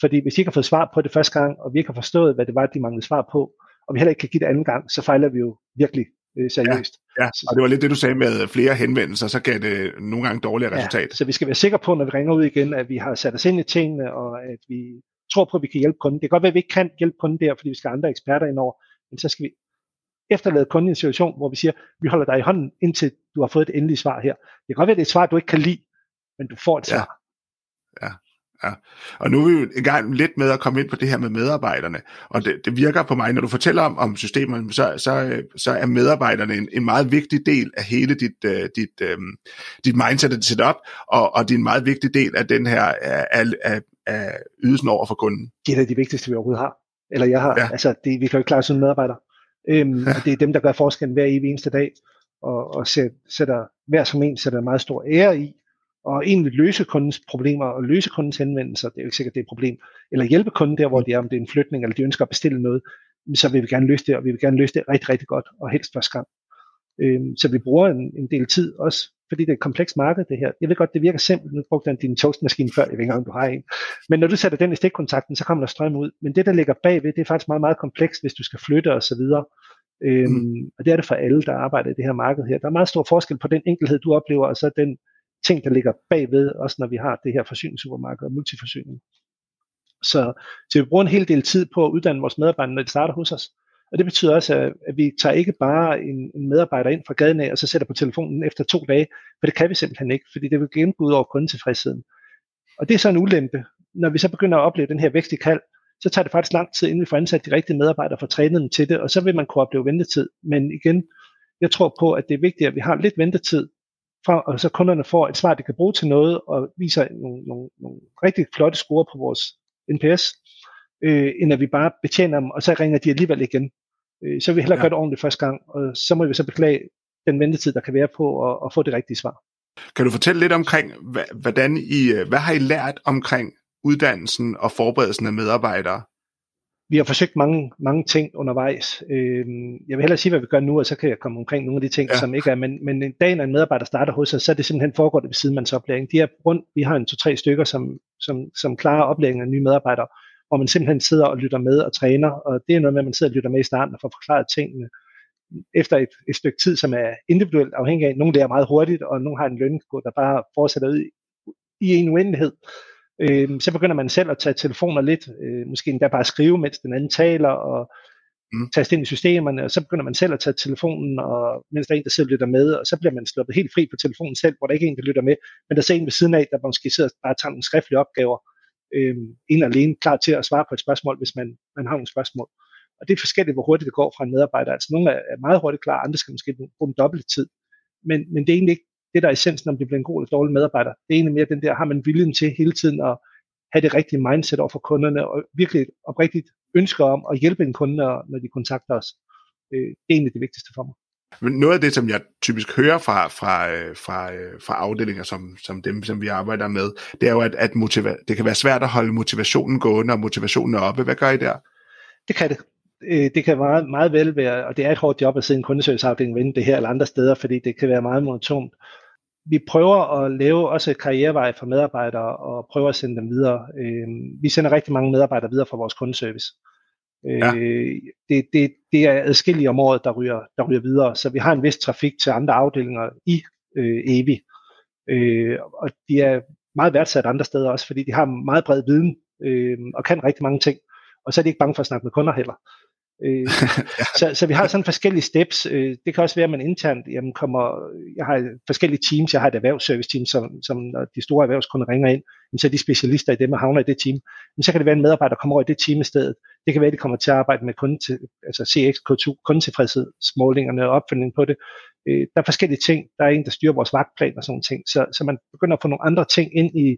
Fordi hvis de ikke har fået svar på det første gang, og vi ikke har forstået, hvad det var, de manglede svar på, og vi heller ikke kan give det anden gang, så fejler vi jo virkelig øh, seriøst. Ja, ja, og det var lidt det, du sagde med flere henvendelser, så gav det nogle gange dårligere resultat. Ja, så vi skal være sikre på, når vi ringer ud igen, at vi har sat os ind i tingene, og at vi tror på, at vi kan hjælpe kunden. Det kan godt være, at vi ikke kan hjælpe kunden der, fordi vi skal have andre eksperter ind over, men så skal vi efterlade kunden i en situation, hvor vi siger, vi holder dig i hånden, indtil du har fået et endeligt svar her. Det kan godt være, det er et svar, du ikke kan lide, men du får et svar. Ja. ja. Ja. Og nu er vi jo i gang lidt med at komme ind på det her med medarbejderne, og det, det virker på mig, når du fortæller om, om systemerne, så, så, så er medarbejderne en, en meget vigtig del af hele dit, uh, dit, um, dit mindset og setup, og, og det er en meget vigtig del af den her af, af, af ydelsen over for kunden. Det er da de vigtigste, vi overhovedet har. Eller jeg har. Ja. Altså, det, vi kan jo ikke klare sådan en medarbejder. Øhm, ja. Og det er dem, der gør forskellen hver evig eneste dag, og, og sætter hver som en sætter meget stor ære i, og egentlig løse kundens problemer og løse kundens henvendelser, det er jo ikke sikkert, det er et problem, eller hjælpe kunden der, hvor de er, om det er en flytning, eller de ønsker at bestille noget, så vil vi gerne løse det, og vi vil gerne løse det rigtig, rigtig godt, og helst første gang. Øhm, så vi bruger en, en del tid også, fordi det er et komplekst marked, det her. Jeg ved godt, det virker simpelt. Nu brugte jeg din toastmaskine før, jeg ved ikke engang, du har en. Men når du sætter den i stikkontakten, så kommer der strøm ud. Men det, der ligger bagved, det er faktisk meget, meget komplekst, hvis du skal flytte og så videre. Øhm, mm. Og det er det for alle, der arbejder i det her marked her. Der er meget stor forskel på den enkelhed, du oplever, og så den ting, der ligger bagved, også når vi har det her forsyningssupermarked og multiforsyning. Så, så vi bruger en hel del tid på at uddanne vores medarbejdere, når de starter hos os. Og det betyder også, at vi tager ikke bare en, en medarbejder ind fra gaden af, og så sætter på telefonen efter to dage, for det kan vi simpelthen ikke, fordi det vil gå ud over kundetilfredsheden. Og det er så en ulempe. Når vi så begynder at opleve den her vækst i kald, så tager det faktisk lang tid, inden vi får ansat de rigtige medarbejdere for trænet dem til det, og så vil man kunne opleve ventetid. Men igen, jeg tror på, at det er vigtigt, at vi har lidt ventetid, fra, og så kunderne får et svar, de kan bruge til noget, og viser nogle, nogle, nogle rigtig flotte score på vores NPS, øh, end at vi bare betjener dem, og så ringer de alligevel igen. Øh, så vil vi hellere ja. gøre det ordentligt første gang, og så må vi så beklage den ventetid, der kan være på at, at få det rigtige svar. Kan du fortælle lidt omkring, hvordan I, øh, hvad har I lært omkring uddannelsen og forberedelsen af medarbejdere? Vi har forsøgt mange, mange ting undervejs. Øh, jeg vil hellere sige, hvad vi gør nu, og så kan jeg komme omkring nogle af de ting, ja. som ikke er. Men, men en dag, når en medarbejder starter hos os, så er det simpelthen foregår det ved sidemandsoplæring. De er rundt, vi har en to-tre stykker, som, som, som klarer oplæringen af nye medarbejdere, hvor man simpelthen sidder og lytter med og træner. Og det er noget med, at man sidder og lytter med i starten og får forklaret tingene efter et, et stykke tid, som er individuelt afhængig af. Nogle lærer meget hurtigt, og nogle har en lønkode, der bare fortsætter ud i, i en uendelighed. Øh, så begynder man selv at tage telefoner lidt, øh, måske endda bare skrive, mens den anden taler, og mm. taste ind i systemerne, og så begynder man selv at tage telefonen, og mens der er en, der sidder og lytter med, og så bliver man sluppet helt fri på telefonen selv, hvor der ikke er en, der lytter med, men der er en ved siden af, der måske sidder og bare tager nogle skriftlige opgaver, øh, en alene klar til at svare på et spørgsmål, hvis man, man har nogle spørgsmål. Og det er forskelligt, hvor hurtigt det går fra en medarbejder. Altså nogle er meget hurtigt klar, andre skal måske bruge en dobbelt tid. Men, men det er egentlig ikke det, der er essensen, om det bliver en god eller dårlig medarbejder. Det er egentlig mere den der, har man viljen til hele tiden at have det rigtige mindset over for kunderne, og virkelig oprigtigt ønsker om at hjælpe en kunde, når de kontakter os. Øh, det er egentlig det vigtigste for mig. Men noget af det, som jeg typisk hører fra, fra, øh, fra, øh, fra afdelinger som, som dem, som vi arbejder med, det er jo, at, at motiva- det kan være svært at holde motivationen gående, og motivationen er oppe. Hvad gør I der? Det kan det. Øh, det kan meget, meget vel være, og det er et hårdt job at sidde i en kundeserviceafdeling vende det her eller andre steder, fordi det kan være meget monotont vi prøver at lave også karrierevej for medarbejdere og prøver at sende dem videre. Vi sender rigtig mange medarbejdere videre fra vores kundeservice. Øh, ja. det, det, det er adskillige om året, der ryger, der ryger videre, så vi har en vis trafik til andre afdelinger i øh, EVI. Øh, og de er meget værdsat andre steder også, fordi de har meget bred viden øh, og kan rigtig mange ting. Og så er de ikke bange for at snakke med kunder heller. Øh, ja. så, så vi har sådan forskellige steps. Øh, det kan også være, at man internt jamen, kommer, jeg har forskellige teams, jeg har et erhvervsservice team, som, som når de store erhvervskunder ringer ind, jamen, så er de specialister i det, og havner i det team. Men så kan det være, en medarbejder der kommer over i det team i stedet. Det kan være, at de kommer til at arbejde med kunde til, altså CX, K2, kundetilfredshedsmålingerne og opfølgning på det. Øh, der er forskellige ting. Der er en, der styrer vores vagtplan og sådan ting. Så, så man begynder at få nogle andre ting ind i,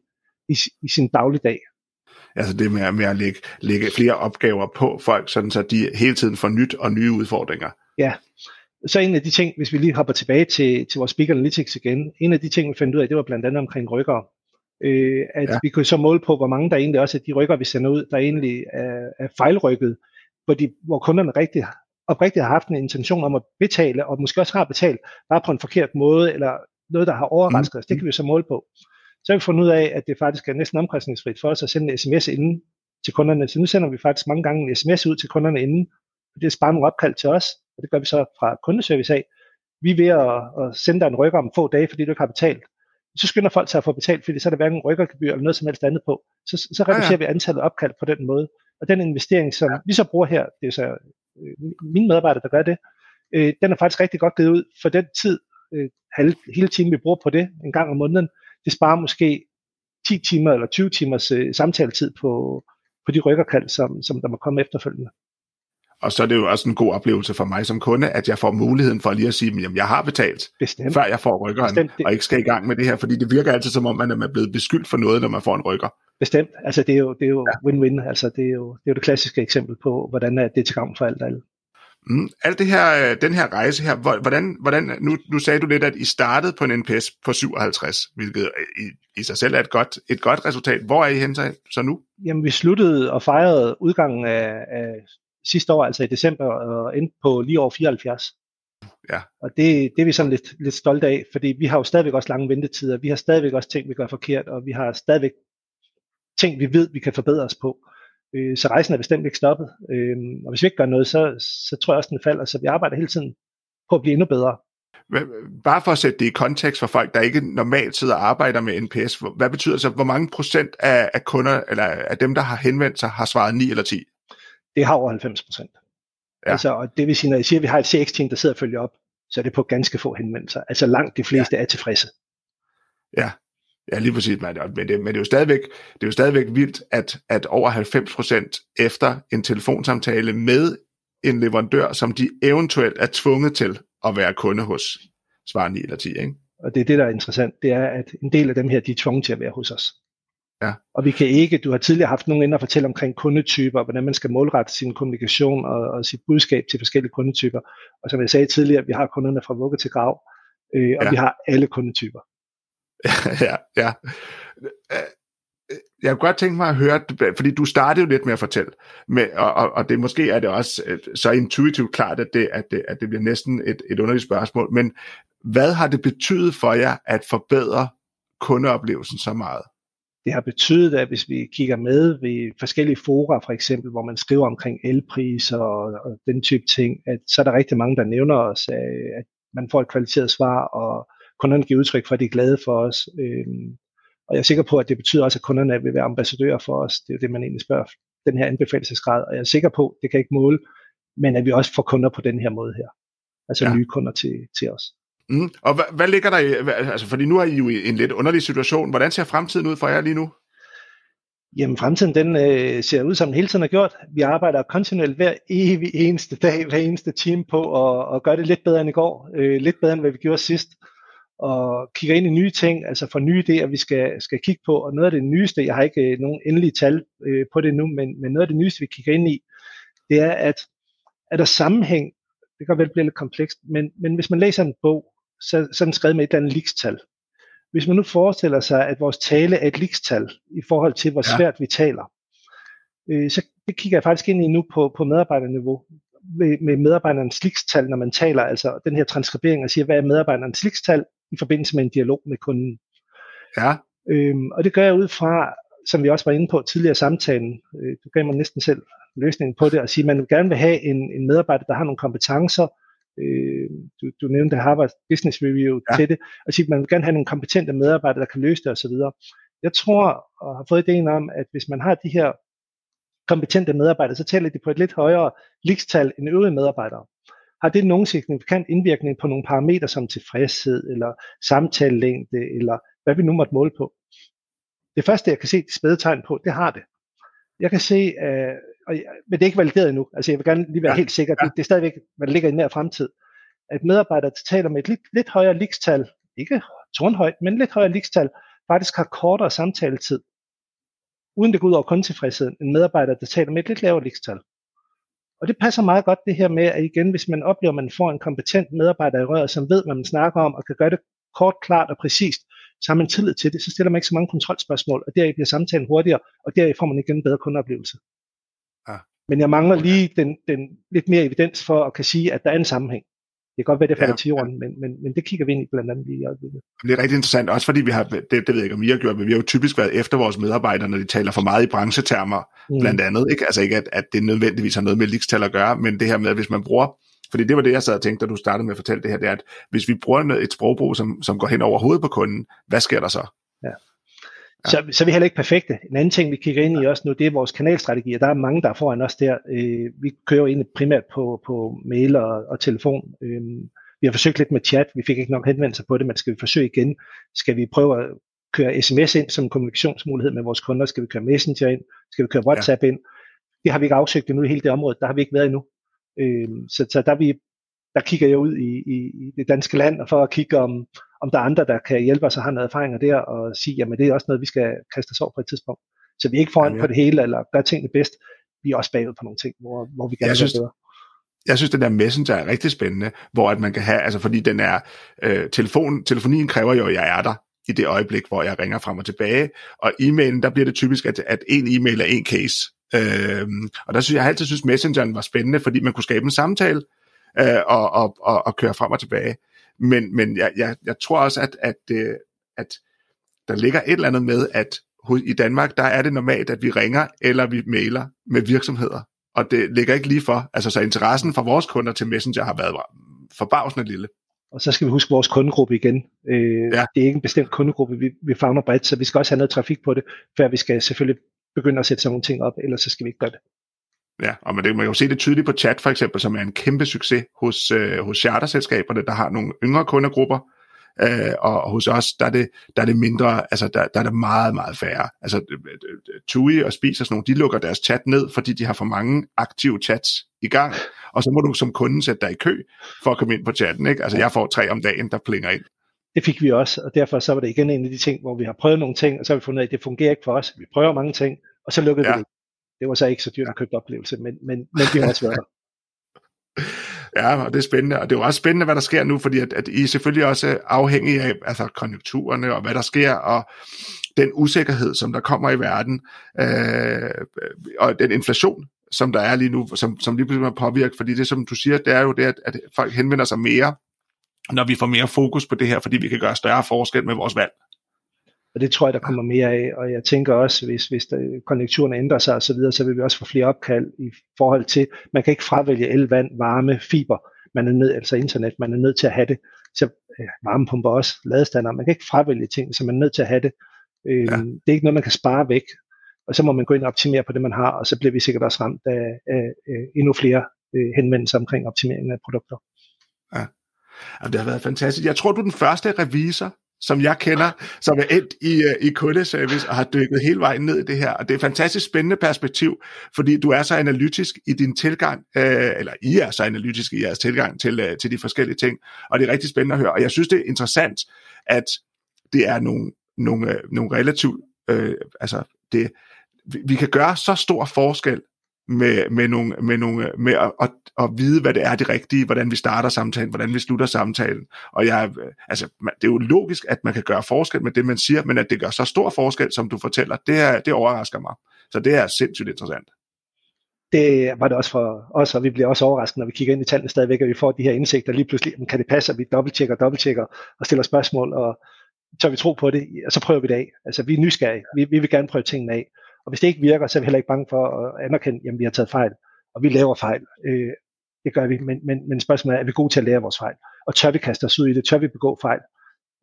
i, i sin dagligdag. Altså det med, med at lægge, lægge flere opgaver på folk, sådan så de hele tiden får nyt og nye udfordringer. Ja, så en af de ting, hvis vi lige hopper tilbage til, til vores Speak Analytics igen, en af de ting, vi fandt ud af, det var blandt andet omkring rykker. Øh, at ja. vi kunne så måle på, hvor mange der egentlig også er de rykker, vi sender ud, der egentlig er, er fejlrykket, hvor, de, hvor kunderne rigtig, oprigtigt har haft en intention om at betale, og måske også har betalt, bare på en forkert måde, eller noget, der har overrasket mm. os. Det kan vi så måle på så har vi fundet ud af, at det faktisk er næsten omkostningsfrit for os at sende en sms inden til kunderne. Så nu sender vi faktisk mange gange en sms ud til kunderne inden, og det sparer nogle opkald til os, og det gør vi så fra kundeservice af. Vi er ved at, at sende dig en rykker om få dage, fordi du ikke har betalt. Så skynder folk sig at få betalt, fordi så er der hverken rykkergebyr eller noget som helst andet på. Så, så reducerer ja, ja. vi antallet af opkald på den måde. Og den investering, som ja. vi så bruger her, det er så øh, mine medarbejdere, der gør det, øh, den er faktisk rigtig godt givet ud for den tid, øh, halv, hele timen vi bruger på det en gang om måneden. Det sparer måske 10 timer eller 20 timers øh, samtaletid på, på de rykkerkald, som, som der må komme efterfølgende. Og så er det jo også en god oplevelse for mig som kunde, at jeg får muligheden for lige at sige, at jeg har betalt, Bestemt. før jeg får rykkeren, Bestemt. og ikke skal i gang med det her, fordi det virker altid som om, man er blevet beskyldt for noget, når man får en rykker. Bestemt. Altså det er jo, det er jo ja. win-win. Altså det er, jo, det er jo det klassiske eksempel på, hvordan det er til gavn for alt alle. Mm, alt det her, den her rejse her, hvordan, hvordan nu, nu sagde du lidt, at I startede på en NPS på 57, hvilket i, i sig selv er et godt, et godt resultat. Hvor er I hen så nu? Jamen, vi sluttede og fejrede udgangen af, af sidste år, altså i december, og endte på lige over 74. Ja. Og det, det er vi sådan lidt, lidt stolte af, fordi vi har jo stadigvæk også lange ventetider, vi har stadigvæk også ting, vi gør forkert, og vi har stadigvæk ting, vi ved, vi kan forbedre os på. Øh, så rejsen er bestemt ikke stoppet. Øh, og hvis vi ikke gør noget, så, så tror jeg også, den falder. Så vi arbejder hele tiden på at blive endnu bedre. Bare for at sætte det i kontekst for folk, der ikke normalt sidder og arbejder med NPS, hvad betyder det så, hvor mange procent af, af kunder, eller af dem, der har henvendt sig, har svaret 9 eller 10? Det har over 90 procent. Ja. Altså, og det vil sige, når jeg siger, at vi har et CX-team, der sidder og følger op, så er det på ganske få henvendelser. Altså langt de fleste ja. er tilfredse. Ja, Ja, lige præcis, men det, men det, men det, er, jo stadigvæk, det er jo stadigvæk vildt, at, at over 90% efter en telefonsamtale med en leverandør, som de eventuelt er tvunget til at være kunde hos, svarer 9 eller 10, ikke? Og det er det, der er interessant, det er, at en del af dem her, de er tvunget til at være hos os. Ja. Og vi kan ikke, du har tidligere haft nogen ind og fortælle omkring kundetyper, hvordan man skal målrette sin kommunikation og, og sit budskab til forskellige kundetyper. Og som jeg sagde tidligere, vi har kunderne fra vugge til grav, øh, og ja. vi har alle kundetyper. ja, ja. Jeg kunne godt tænke mig at høre, fordi du startede jo lidt med at fortælle, med, og, og, og det måske er det også øh, så intuitivt klart, at det, at det, at det bliver næsten et, et underligt spørgsmål, men hvad har det betydet for jer at forbedre kundeoplevelsen så meget? Det har betydet, at hvis vi kigger med ved forskellige fora, for eksempel, hvor man skriver omkring elpriser og, og den type ting, at så er der rigtig mange, der nævner os, at man får et kvalificeret svar, og kunderne giver udtryk for, at de er glade for os. Øhm, og jeg er sikker på, at det betyder også, at kunderne vil være ambassadører for os. Det er jo det, man egentlig spørger den her anbefalelsesgrad. Og jeg er sikker på, det kan ikke måle, men at vi også får kunder på den her måde her. Altså ja. nye kunder til, til os. Mm. Og hvad, hvad ligger der i, altså fordi nu er I jo i en lidt underlig situation. Hvordan ser fremtiden ud for jer lige nu? Jamen fremtiden den øh, ser ud som den hele tiden har gjort. Vi arbejder kontinuerligt hver evig eneste dag, hver eneste time på at, at gøre det lidt bedre end i går. Øh, lidt bedre end hvad vi gjorde sidst og kigger ind i nye ting, altså for nye idéer, vi skal, skal kigge på. Og noget af det nyeste, jeg har ikke øh, nogen endelige tal øh, på det nu, men, men noget af det nyeste, vi kigger ind i, det er, at er der sammenhæng, det kan vel blive lidt komplekst, men, men hvis man læser en bog, så, så den skrevet med et eller andet likstal. Hvis man nu forestiller sig, at vores tale er et likstal i forhold til, hvor ja. svært vi taler, øh, så det kigger jeg faktisk ind i nu på, på medarbejderniveau med, med medarbejderens likstal, når man taler, altså den her transkribering og siger, hvad er medarbejderens likstal, i forbindelse med en dialog med kunden. Ja. Øhm, og det gør jeg ud fra, som vi også var inde på tidligere i samtalen, øh, du gav mig næsten selv løsningen på det, at sige, at man gerne vil have en, en medarbejder, der har nogle kompetencer, øh, du, du nævnte Harvard Business Review ja. til det, og sige, at man vil gerne have nogle kompetente medarbejdere, der kan løse det osv. Jeg tror, og har fået ideen om, at hvis man har de her kompetente medarbejdere, så tæller de på et lidt højere likstal end øvrige medarbejdere har det nogen signifikant indvirkning på nogle parametre som tilfredshed, eller samtalelængde, eller hvad vi nu måtte måle på? Det første, jeg kan se de spæde tegn på, det har det. Jeg kan se, øh, og, men det er ikke valideret endnu, altså jeg vil gerne lige være ja. helt sikker, ja. det, det er stadigvæk, hvad der ligger i nær fremtid, at medarbejdere, der taler med et lidt, lidt højere likstal, ikke tårnhøjt, men lidt højere likstal, faktisk har kortere samtaletid, uden det går ud over kundetilfredsheden, end medarbejdere, der taler med et lidt lavere likstal. Og det passer meget godt det her med, at igen, hvis man oplever, at man får en kompetent medarbejder i røret, som ved, hvad man snakker om, og kan gøre det kort, klart og præcist, så har man tillid til det, så stiller man ikke så mange kontrolspørgsmål, og deri bliver samtalen hurtigere, og deri får man igen en bedre kundeoplevelse. Men jeg mangler lige den, den lidt mere evidens for at kan sige, at der er en sammenhæng. Det kan godt være, det falder ja, til jorden, ja. men, men, men det kigger vi ind i blandt andet lige i øjeblikket. Det er rigtig interessant, også fordi vi har, det, det ved jeg ikke, om vi har gjort, men vi har jo typisk været efter vores medarbejdere, når de taler for meget i branchetermer, mm. blandt andet. Ikke? Altså ikke, at, at det nødvendigvis har noget med likstal at gøre, men det her med, at hvis man bruger Fordi det var det, jeg sad og tænkte, da du startede med at fortælle det her, det er, at hvis vi bruger et sprogbrug, som, som går hen over hovedet på kunden, hvad sker der så? Ja. Ja. Så, så er vi heller ikke perfekte. En anden ting, vi kigger ind i også nu, det er vores kanalstrategi, og der er mange, der er foran os der. Øh, vi kører jo egentlig primært på, på mail og, og telefon. Øh, vi har forsøgt lidt med chat, vi fik ikke nok henvendelser på det, men skal vi forsøge igen? Skal vi prøve at køre sms ind som kommunikationsmulighed med vores kunder? Skal vi køre Messenger ind? Skal vi køre WhatsApp ja. ind? Det har vi ikke afsøgt endnu i hele det område, der har vi ikke været endnu. Øh, så, så der, vi, der kigger jeg ud i, i, i det danske land og for at kigge om, om der er andre, der kan hjælpe os og har noget erfaringer der og sige, jamen det er også noget, vi skal kaste os over på et tidspunkt. Så vi er ikke foran ja, ja. på det hele eller gør tingene bedst. Vi er også bagud på nogle ting, hvor, hvor vi gerne vil bedre jeg synes, den der Messenger er rigtig spændende, hvor at man kan have, altså fordi den er, øh, telefon, telefonien kræver jo, at jeg er der i det øjeblik, hvor jeg ringer frem og tilbage, og e-mailen, der bliver det typisk, at, at en e-mail er en case. Øh, og der synes jeg, jeg altid synes, Messengeren var spændende, fordi man kunne skabe en samtale øh, og, og, og, og køre frem og tilbage. Men, men jeg, jeg, jeg tror også, at, at, øh, at der ligger et eller andet med, at i Danmark, der er det normalt, at vi ringer eller vi mailer med virksomheder og det ligger ikke lige for. Altså, så interessen fra vores kunder til Messenger har været forbavsende lille. Og så skal vi huske vores kundegruppe igen. Øh, ja. Det er ikke en bestemt kundegruppe, vi, vi fagner bredt, så vi skal også have noget trafik på det, før vi skal selvfølgelig begynde at sætte sådan nogle ting op, ellers så skal vi ikke gøre det. Ja, og man, man kan jo se det tydeligt på chat for eksempel, som er en kæmpe succes hos, øh, hos charterselskaberne, der har nogle yngre kundegrupper, Øh, og hos os, der er, det, der er det mindre, altså der, der er det meget, meget færre. Altså TUI og Spis og sådan nogle, de lukker deres chat ned, fordi de har for mange aktive chats i gang, og så må du som kunde sætte dig i kø for at komme ind på chatten. Ikke? Altså jeg får tre om dagen, der plinger ind. Det fik vi også, og derfor så var det igen en af de ting, hvor vi har prøvet nogle ting, og så har vi fundet ud af, at det fungerer ikke for os. Vi prøver mange ting, og så lukkede ja. vi det. Det var så ikke så dyrt en købt oplevelse, men, men, men det har også været der. Ja, og det er spændende, og det er jo også spændende, hvad der sker nu, fordi at, at I er selvfølgelig også afhængige af altså, konjunkturerne og hvad der sker, og den usikkerhed, som der kommer i verden, øh, og den inflation, som der er lige nu, som, som lige pludselig er påvirket, fordi det, som du siger, det er jo det, at, at folk henvender sig mere, når vi får mere fokus på det her, fordi vi kan gøre større forskel med vores valg. Og det tror jeg, der kommer mere af. Og jeg tænker også, hvis, hvis der, konjunkturerne ændrer sig osv., så, videre, så vil vi også få flere opkald i forhold til, man kan ikke fravælge el, vand, varme, fiber. Man er nødt, altså internet, man er nødt til at have det. Så øh, varmepumper også, ladestander, man kan ikke fravælge ting, så man er nødt til at have det. Øh, ja. Det er ikke noget, man kan spare væk. Og så må man gå ind og optimere på det, man har, og så bliver vi sikkert også ramt af, af, af endnu flere øh, henvendelser omkring optimering af produkter. Ja. ja, det har været fantastisk. Jeg tror, du er den første revisor, som jeg kender, som er endt i, øh, i kundeservice og har dykket hele vejen ned i det her. Og det er et fantastisk spændende perspektiv, fordi du er så analytisk i din tilgang, øh, eller I er så analytisk i jeres tilgang til, øh, til de forskellige ting. Og det er rigtig spændende at høre. Og jeg synes, det er interessant, at det er nogle, nogle, øh, nogle relativt, øh, altså det, vi kan gøre så stor forskel med, med, nogle, med, nogle, med at, at, at vide, hvad det er det rigtige, hvordan vi starter samtalen, hvordan vi slutter samtalen. Og jeg, altså, det er jo logisk, at man kan gøre forskel med det, man siger, men at det gør så stor forskel, som du fortæller, det, er, det overrasker mig. Så det er sindssygt interessant. Det var det også for os, og vi bliver også overrasket, når vi kigger ind i tallene stadigvæk, at vi får de her indsigter lige pludselig, kan det passe, at vi dobbelttjekker, dobbelttjekker og stiller spørgsmål, og så vi tro på det, og så prøver vi det af. Altså, vi er nysgerrige. Vi, vi vil gerne prøve tingene af. Og hvis det ikke virker, så er vi heller ikke bange for at anerkende, at vi har taget fejl, og vi laver fejl. Øh, det gør vi, men, men, men spørgsmålet er, er vi gode til at lære vores fejl? Og tør vi kaste os ud i det? Tør vi begå fejl?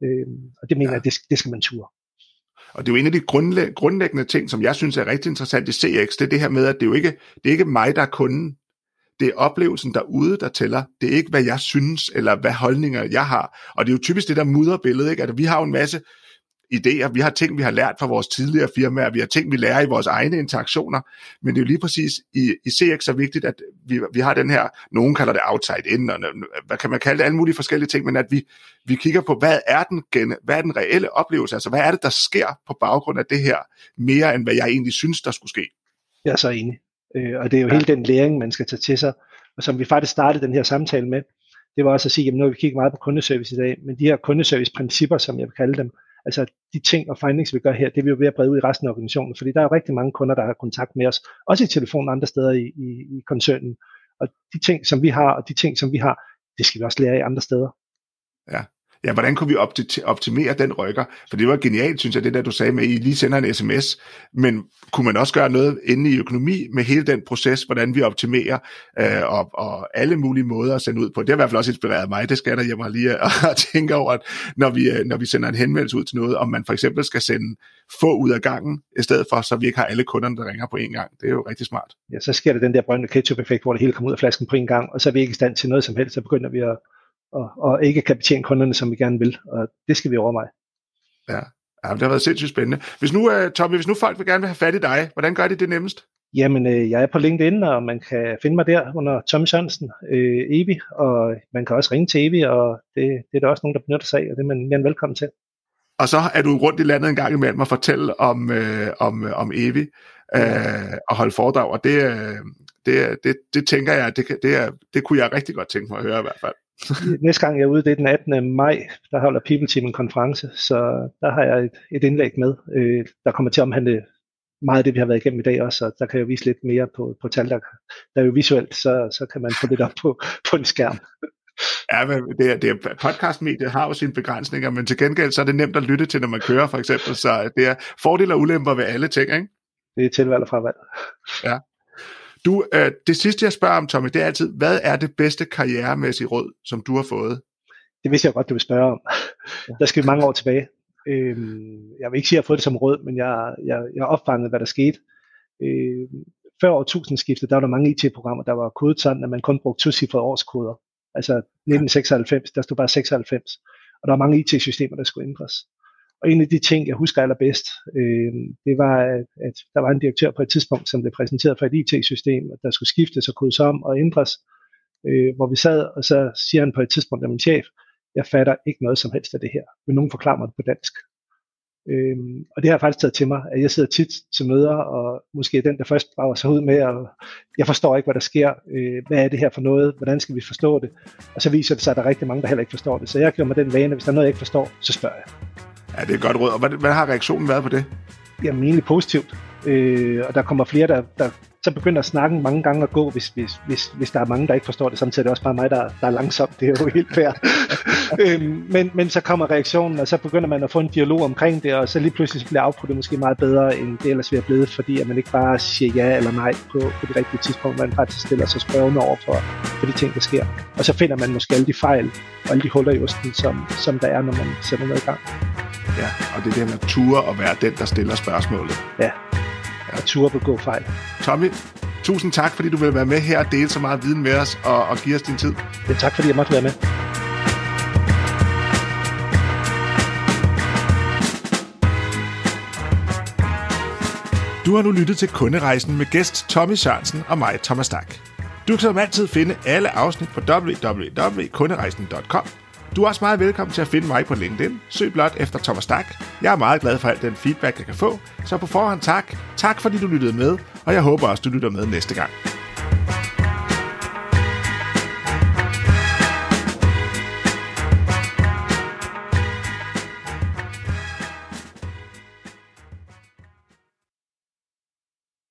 Øh, og det mener ja. jeg, det, det skal man ture. Og det er jo en af de grundlæg- grundlæggende ting, som jeg synes er rigtig interessant i CX, det er det her med, at det er jo ikke, det er ikke mig, der er kunden. Det er oplevelsen derude, der tæller. Det er ikke, hvad jeg synes, eller hvad holdninger jeg har. Og det er jo typisk det der mudderbillede, ikke? At vi har jo en masse idéer, vi har ting, vi har lært fra vores tidligere firmaer, vi har ting, vi lærer i vores egne interaktioner, men det er jo lige præcis i, i CX så vigtigt, at vi, vi har den her, nogen kalder det outside in, og hvad kan man kalde det, alle mulige forskellige ting, men at vi, vi kigger på, hvad er, den, hvad er den reelle oplevelse, altså hvad er det, der sker på baggrund af det her, mere end hvad jeg egentlig synes, der skulle ske. Jeg er så enig, øh, og det er jo ja. hele den læring, man skal tage til sig, og som vi faktisk startede den her samtale med, det var også at sige, at nu har vi kigget meget på kundeservice i dag, men de her kundeservice-principper, som jeg vil kalde dem, altså de ting og findings, vi gør her, det er vi jo ved at brede ud i resten af organisationen, fordi der er rigtig mange kunder, der har kontakt med os, også i telefonen andre steder i, i, i koncernen. Og de ting, som vi har, og de ting, som vi har, det skal vi også lære i andre steder. Ja, ja, hvordan kunne vi optimere den rykker? For det var genialt, synes jeg, det der, du sagde med, at I lige sender en sms, men kunne man også gøre noget inde i økonomi med hele den proces, hvordan vi optimerer øh, og, og alle mulige måder at sende ud på? Det har i hvert fald også inspireret mig, det skal der hjemme lige øh, at tænke over, at når vi, øh, når vi sender en henvendelse ud til noget, om man for eksempel skal sende få ud af gangen, i stedet for, så vi ikke har alle kunderne, der ringer på en gang. Det er jo rigtig smart. Ja, så sker der den der brøndende ketchup-effekt, hvor det hele kommer ud af flasken på en gang, og så er vi ikke i stand til noget som helst, så begynder vi at og, og ikke kan betjene kunderne, som vi gerne vil. Og det skal vi overveje. Ja, ja det har været sindssygt spændende. Hvis nu, uh, Tommy, hvis nu folk vil gerne vil have fat i dig, hvordan gør de det nemmest? Jamen, øh, jeg er på LinkedIn, og man kan finde mig der under Tommy Sørensen, øh, Evi, og man kan også ringe til Evi, og det, det er der også nogen, der benytter sig af, og det er man mere end velkommen til. Og så er du rundt i landet en gang imellem og fortælle om, øh, om, om Evi øh, og holde foredrag, og det, øh, det, det, det tænker jeg, det, det, det kunne jeg rigtig godt tænke mig at høre i hvert fald. Næste gang jeg er ude, det er den 18. maj, der holder People Team en konference, så der har jeg et, et indlæg med, øh, der kommer til at omhandle meget af det, vi har været igennem i dag også, så der kan jeg vise lidt mere på, på tal, der, der er jo visuelt, så, så kan man få det op på, på en skærm. Ja, men det er, det er, podcastmediet har jo sine begrænsninger, men til gengæld så er det nemt at lytte til, når man kører for eksempel, så det er fordele og ulemper ved alle ting, ikke? Det er tilvalg og fravalg. Ja. Du, øh, det sidste jeg spørger om, Tommy, det er altid, hvad er det bedste karrieremæssige råd, som du har fået? Det vidste jeg godt, du vil spørge om. Der skal vi mange år tilbage. Øhm, jeg vil ikke sige, at jeg har fået det som råd, men jeg, jeg, jeg har opfanget, hvad der skete. Øhm, før årtusindskiftet, der var der mange IT-programmer, der var kodet sådan, at man kun brugte to-cifrede årskoder. Altså 1996, der stod bare 96. Og der var mange IT-systemer, der skulle ændres. Og en af de ting, jeg husker allerbedst, øh, det var, at, at der var en direktør på et tidspunkt, som blev præsenteret for et IT-system, der skulle skiftes og kodes om og ændres, øh, hvor vi sad, og så siger han på et tidspunkt af min chef, jeg fatter ikke noget som helst af det her. Vil nogen forklare mig det på dansk? Øhm, og det har jeg faktisk taget til mig, at jeg sidder tit til møder, og måske er den, der først brager sig ud med, og jeg forstår ikke, hvad der sker. Øh, hvad er det her for noget? Hvordan skal vi forstå det? Og så viser det sig, at der er rigtig mange, der heller ikke forstår det. Så jeg gør mig den vane, at hvis der er noget, jeg ikke forstår, så spørger jeg. Ja, det er et godt råd. Og hvad, hvad har reaktionen været på det? Jamen egentlig positivt. Øh, og der kommer flere, der, der så begynder snakken mange gange at gå, hvis, hvis, hvis, hvis der er mange, der ikke forstår det. Samtidig er det også bare mig, der, der er langsom. Det er jo helt fair. øhm, men, men så kommer reaktionen, og så begynder man at få en dialog omkring det, og så lige pludselig bliver outputtet måske meget bedre, end det ellers ville blevet, fordi at man ikke bare siger ja eller nej på, på det rigtige tidspunkt, man faktisk stiller sig spørgende over for, for de ting, der sker. Og så finder man måske alle de fejl og alle de huller i osten, som, som der er, når man sætter noget i gang. Ja, og det er det med ture at være den, der stiller spørgsmålet. Ja, og ture begå fejl. Tommy, tusind tak, fordi du vil være med her og dele så meget viden med os og, og give os din tid. Ja, tak, fordi jeg måtte være med. Du har nu lyttet til Kunderejsen med gæst Tommy Sørensen og mig, Thomas Stak. Du kan som altid finde alle afsnit på www.kunderejsen.com du er også meget velkommen til at finde mig på LinkedIn. Søg blot efter Thomas Stak. Jeg er meget glad for al den feedback, jeg kan få. Så på forhånd tak. Tak fordi du lyttede med, og jeg håber også, du lytter med næste gang.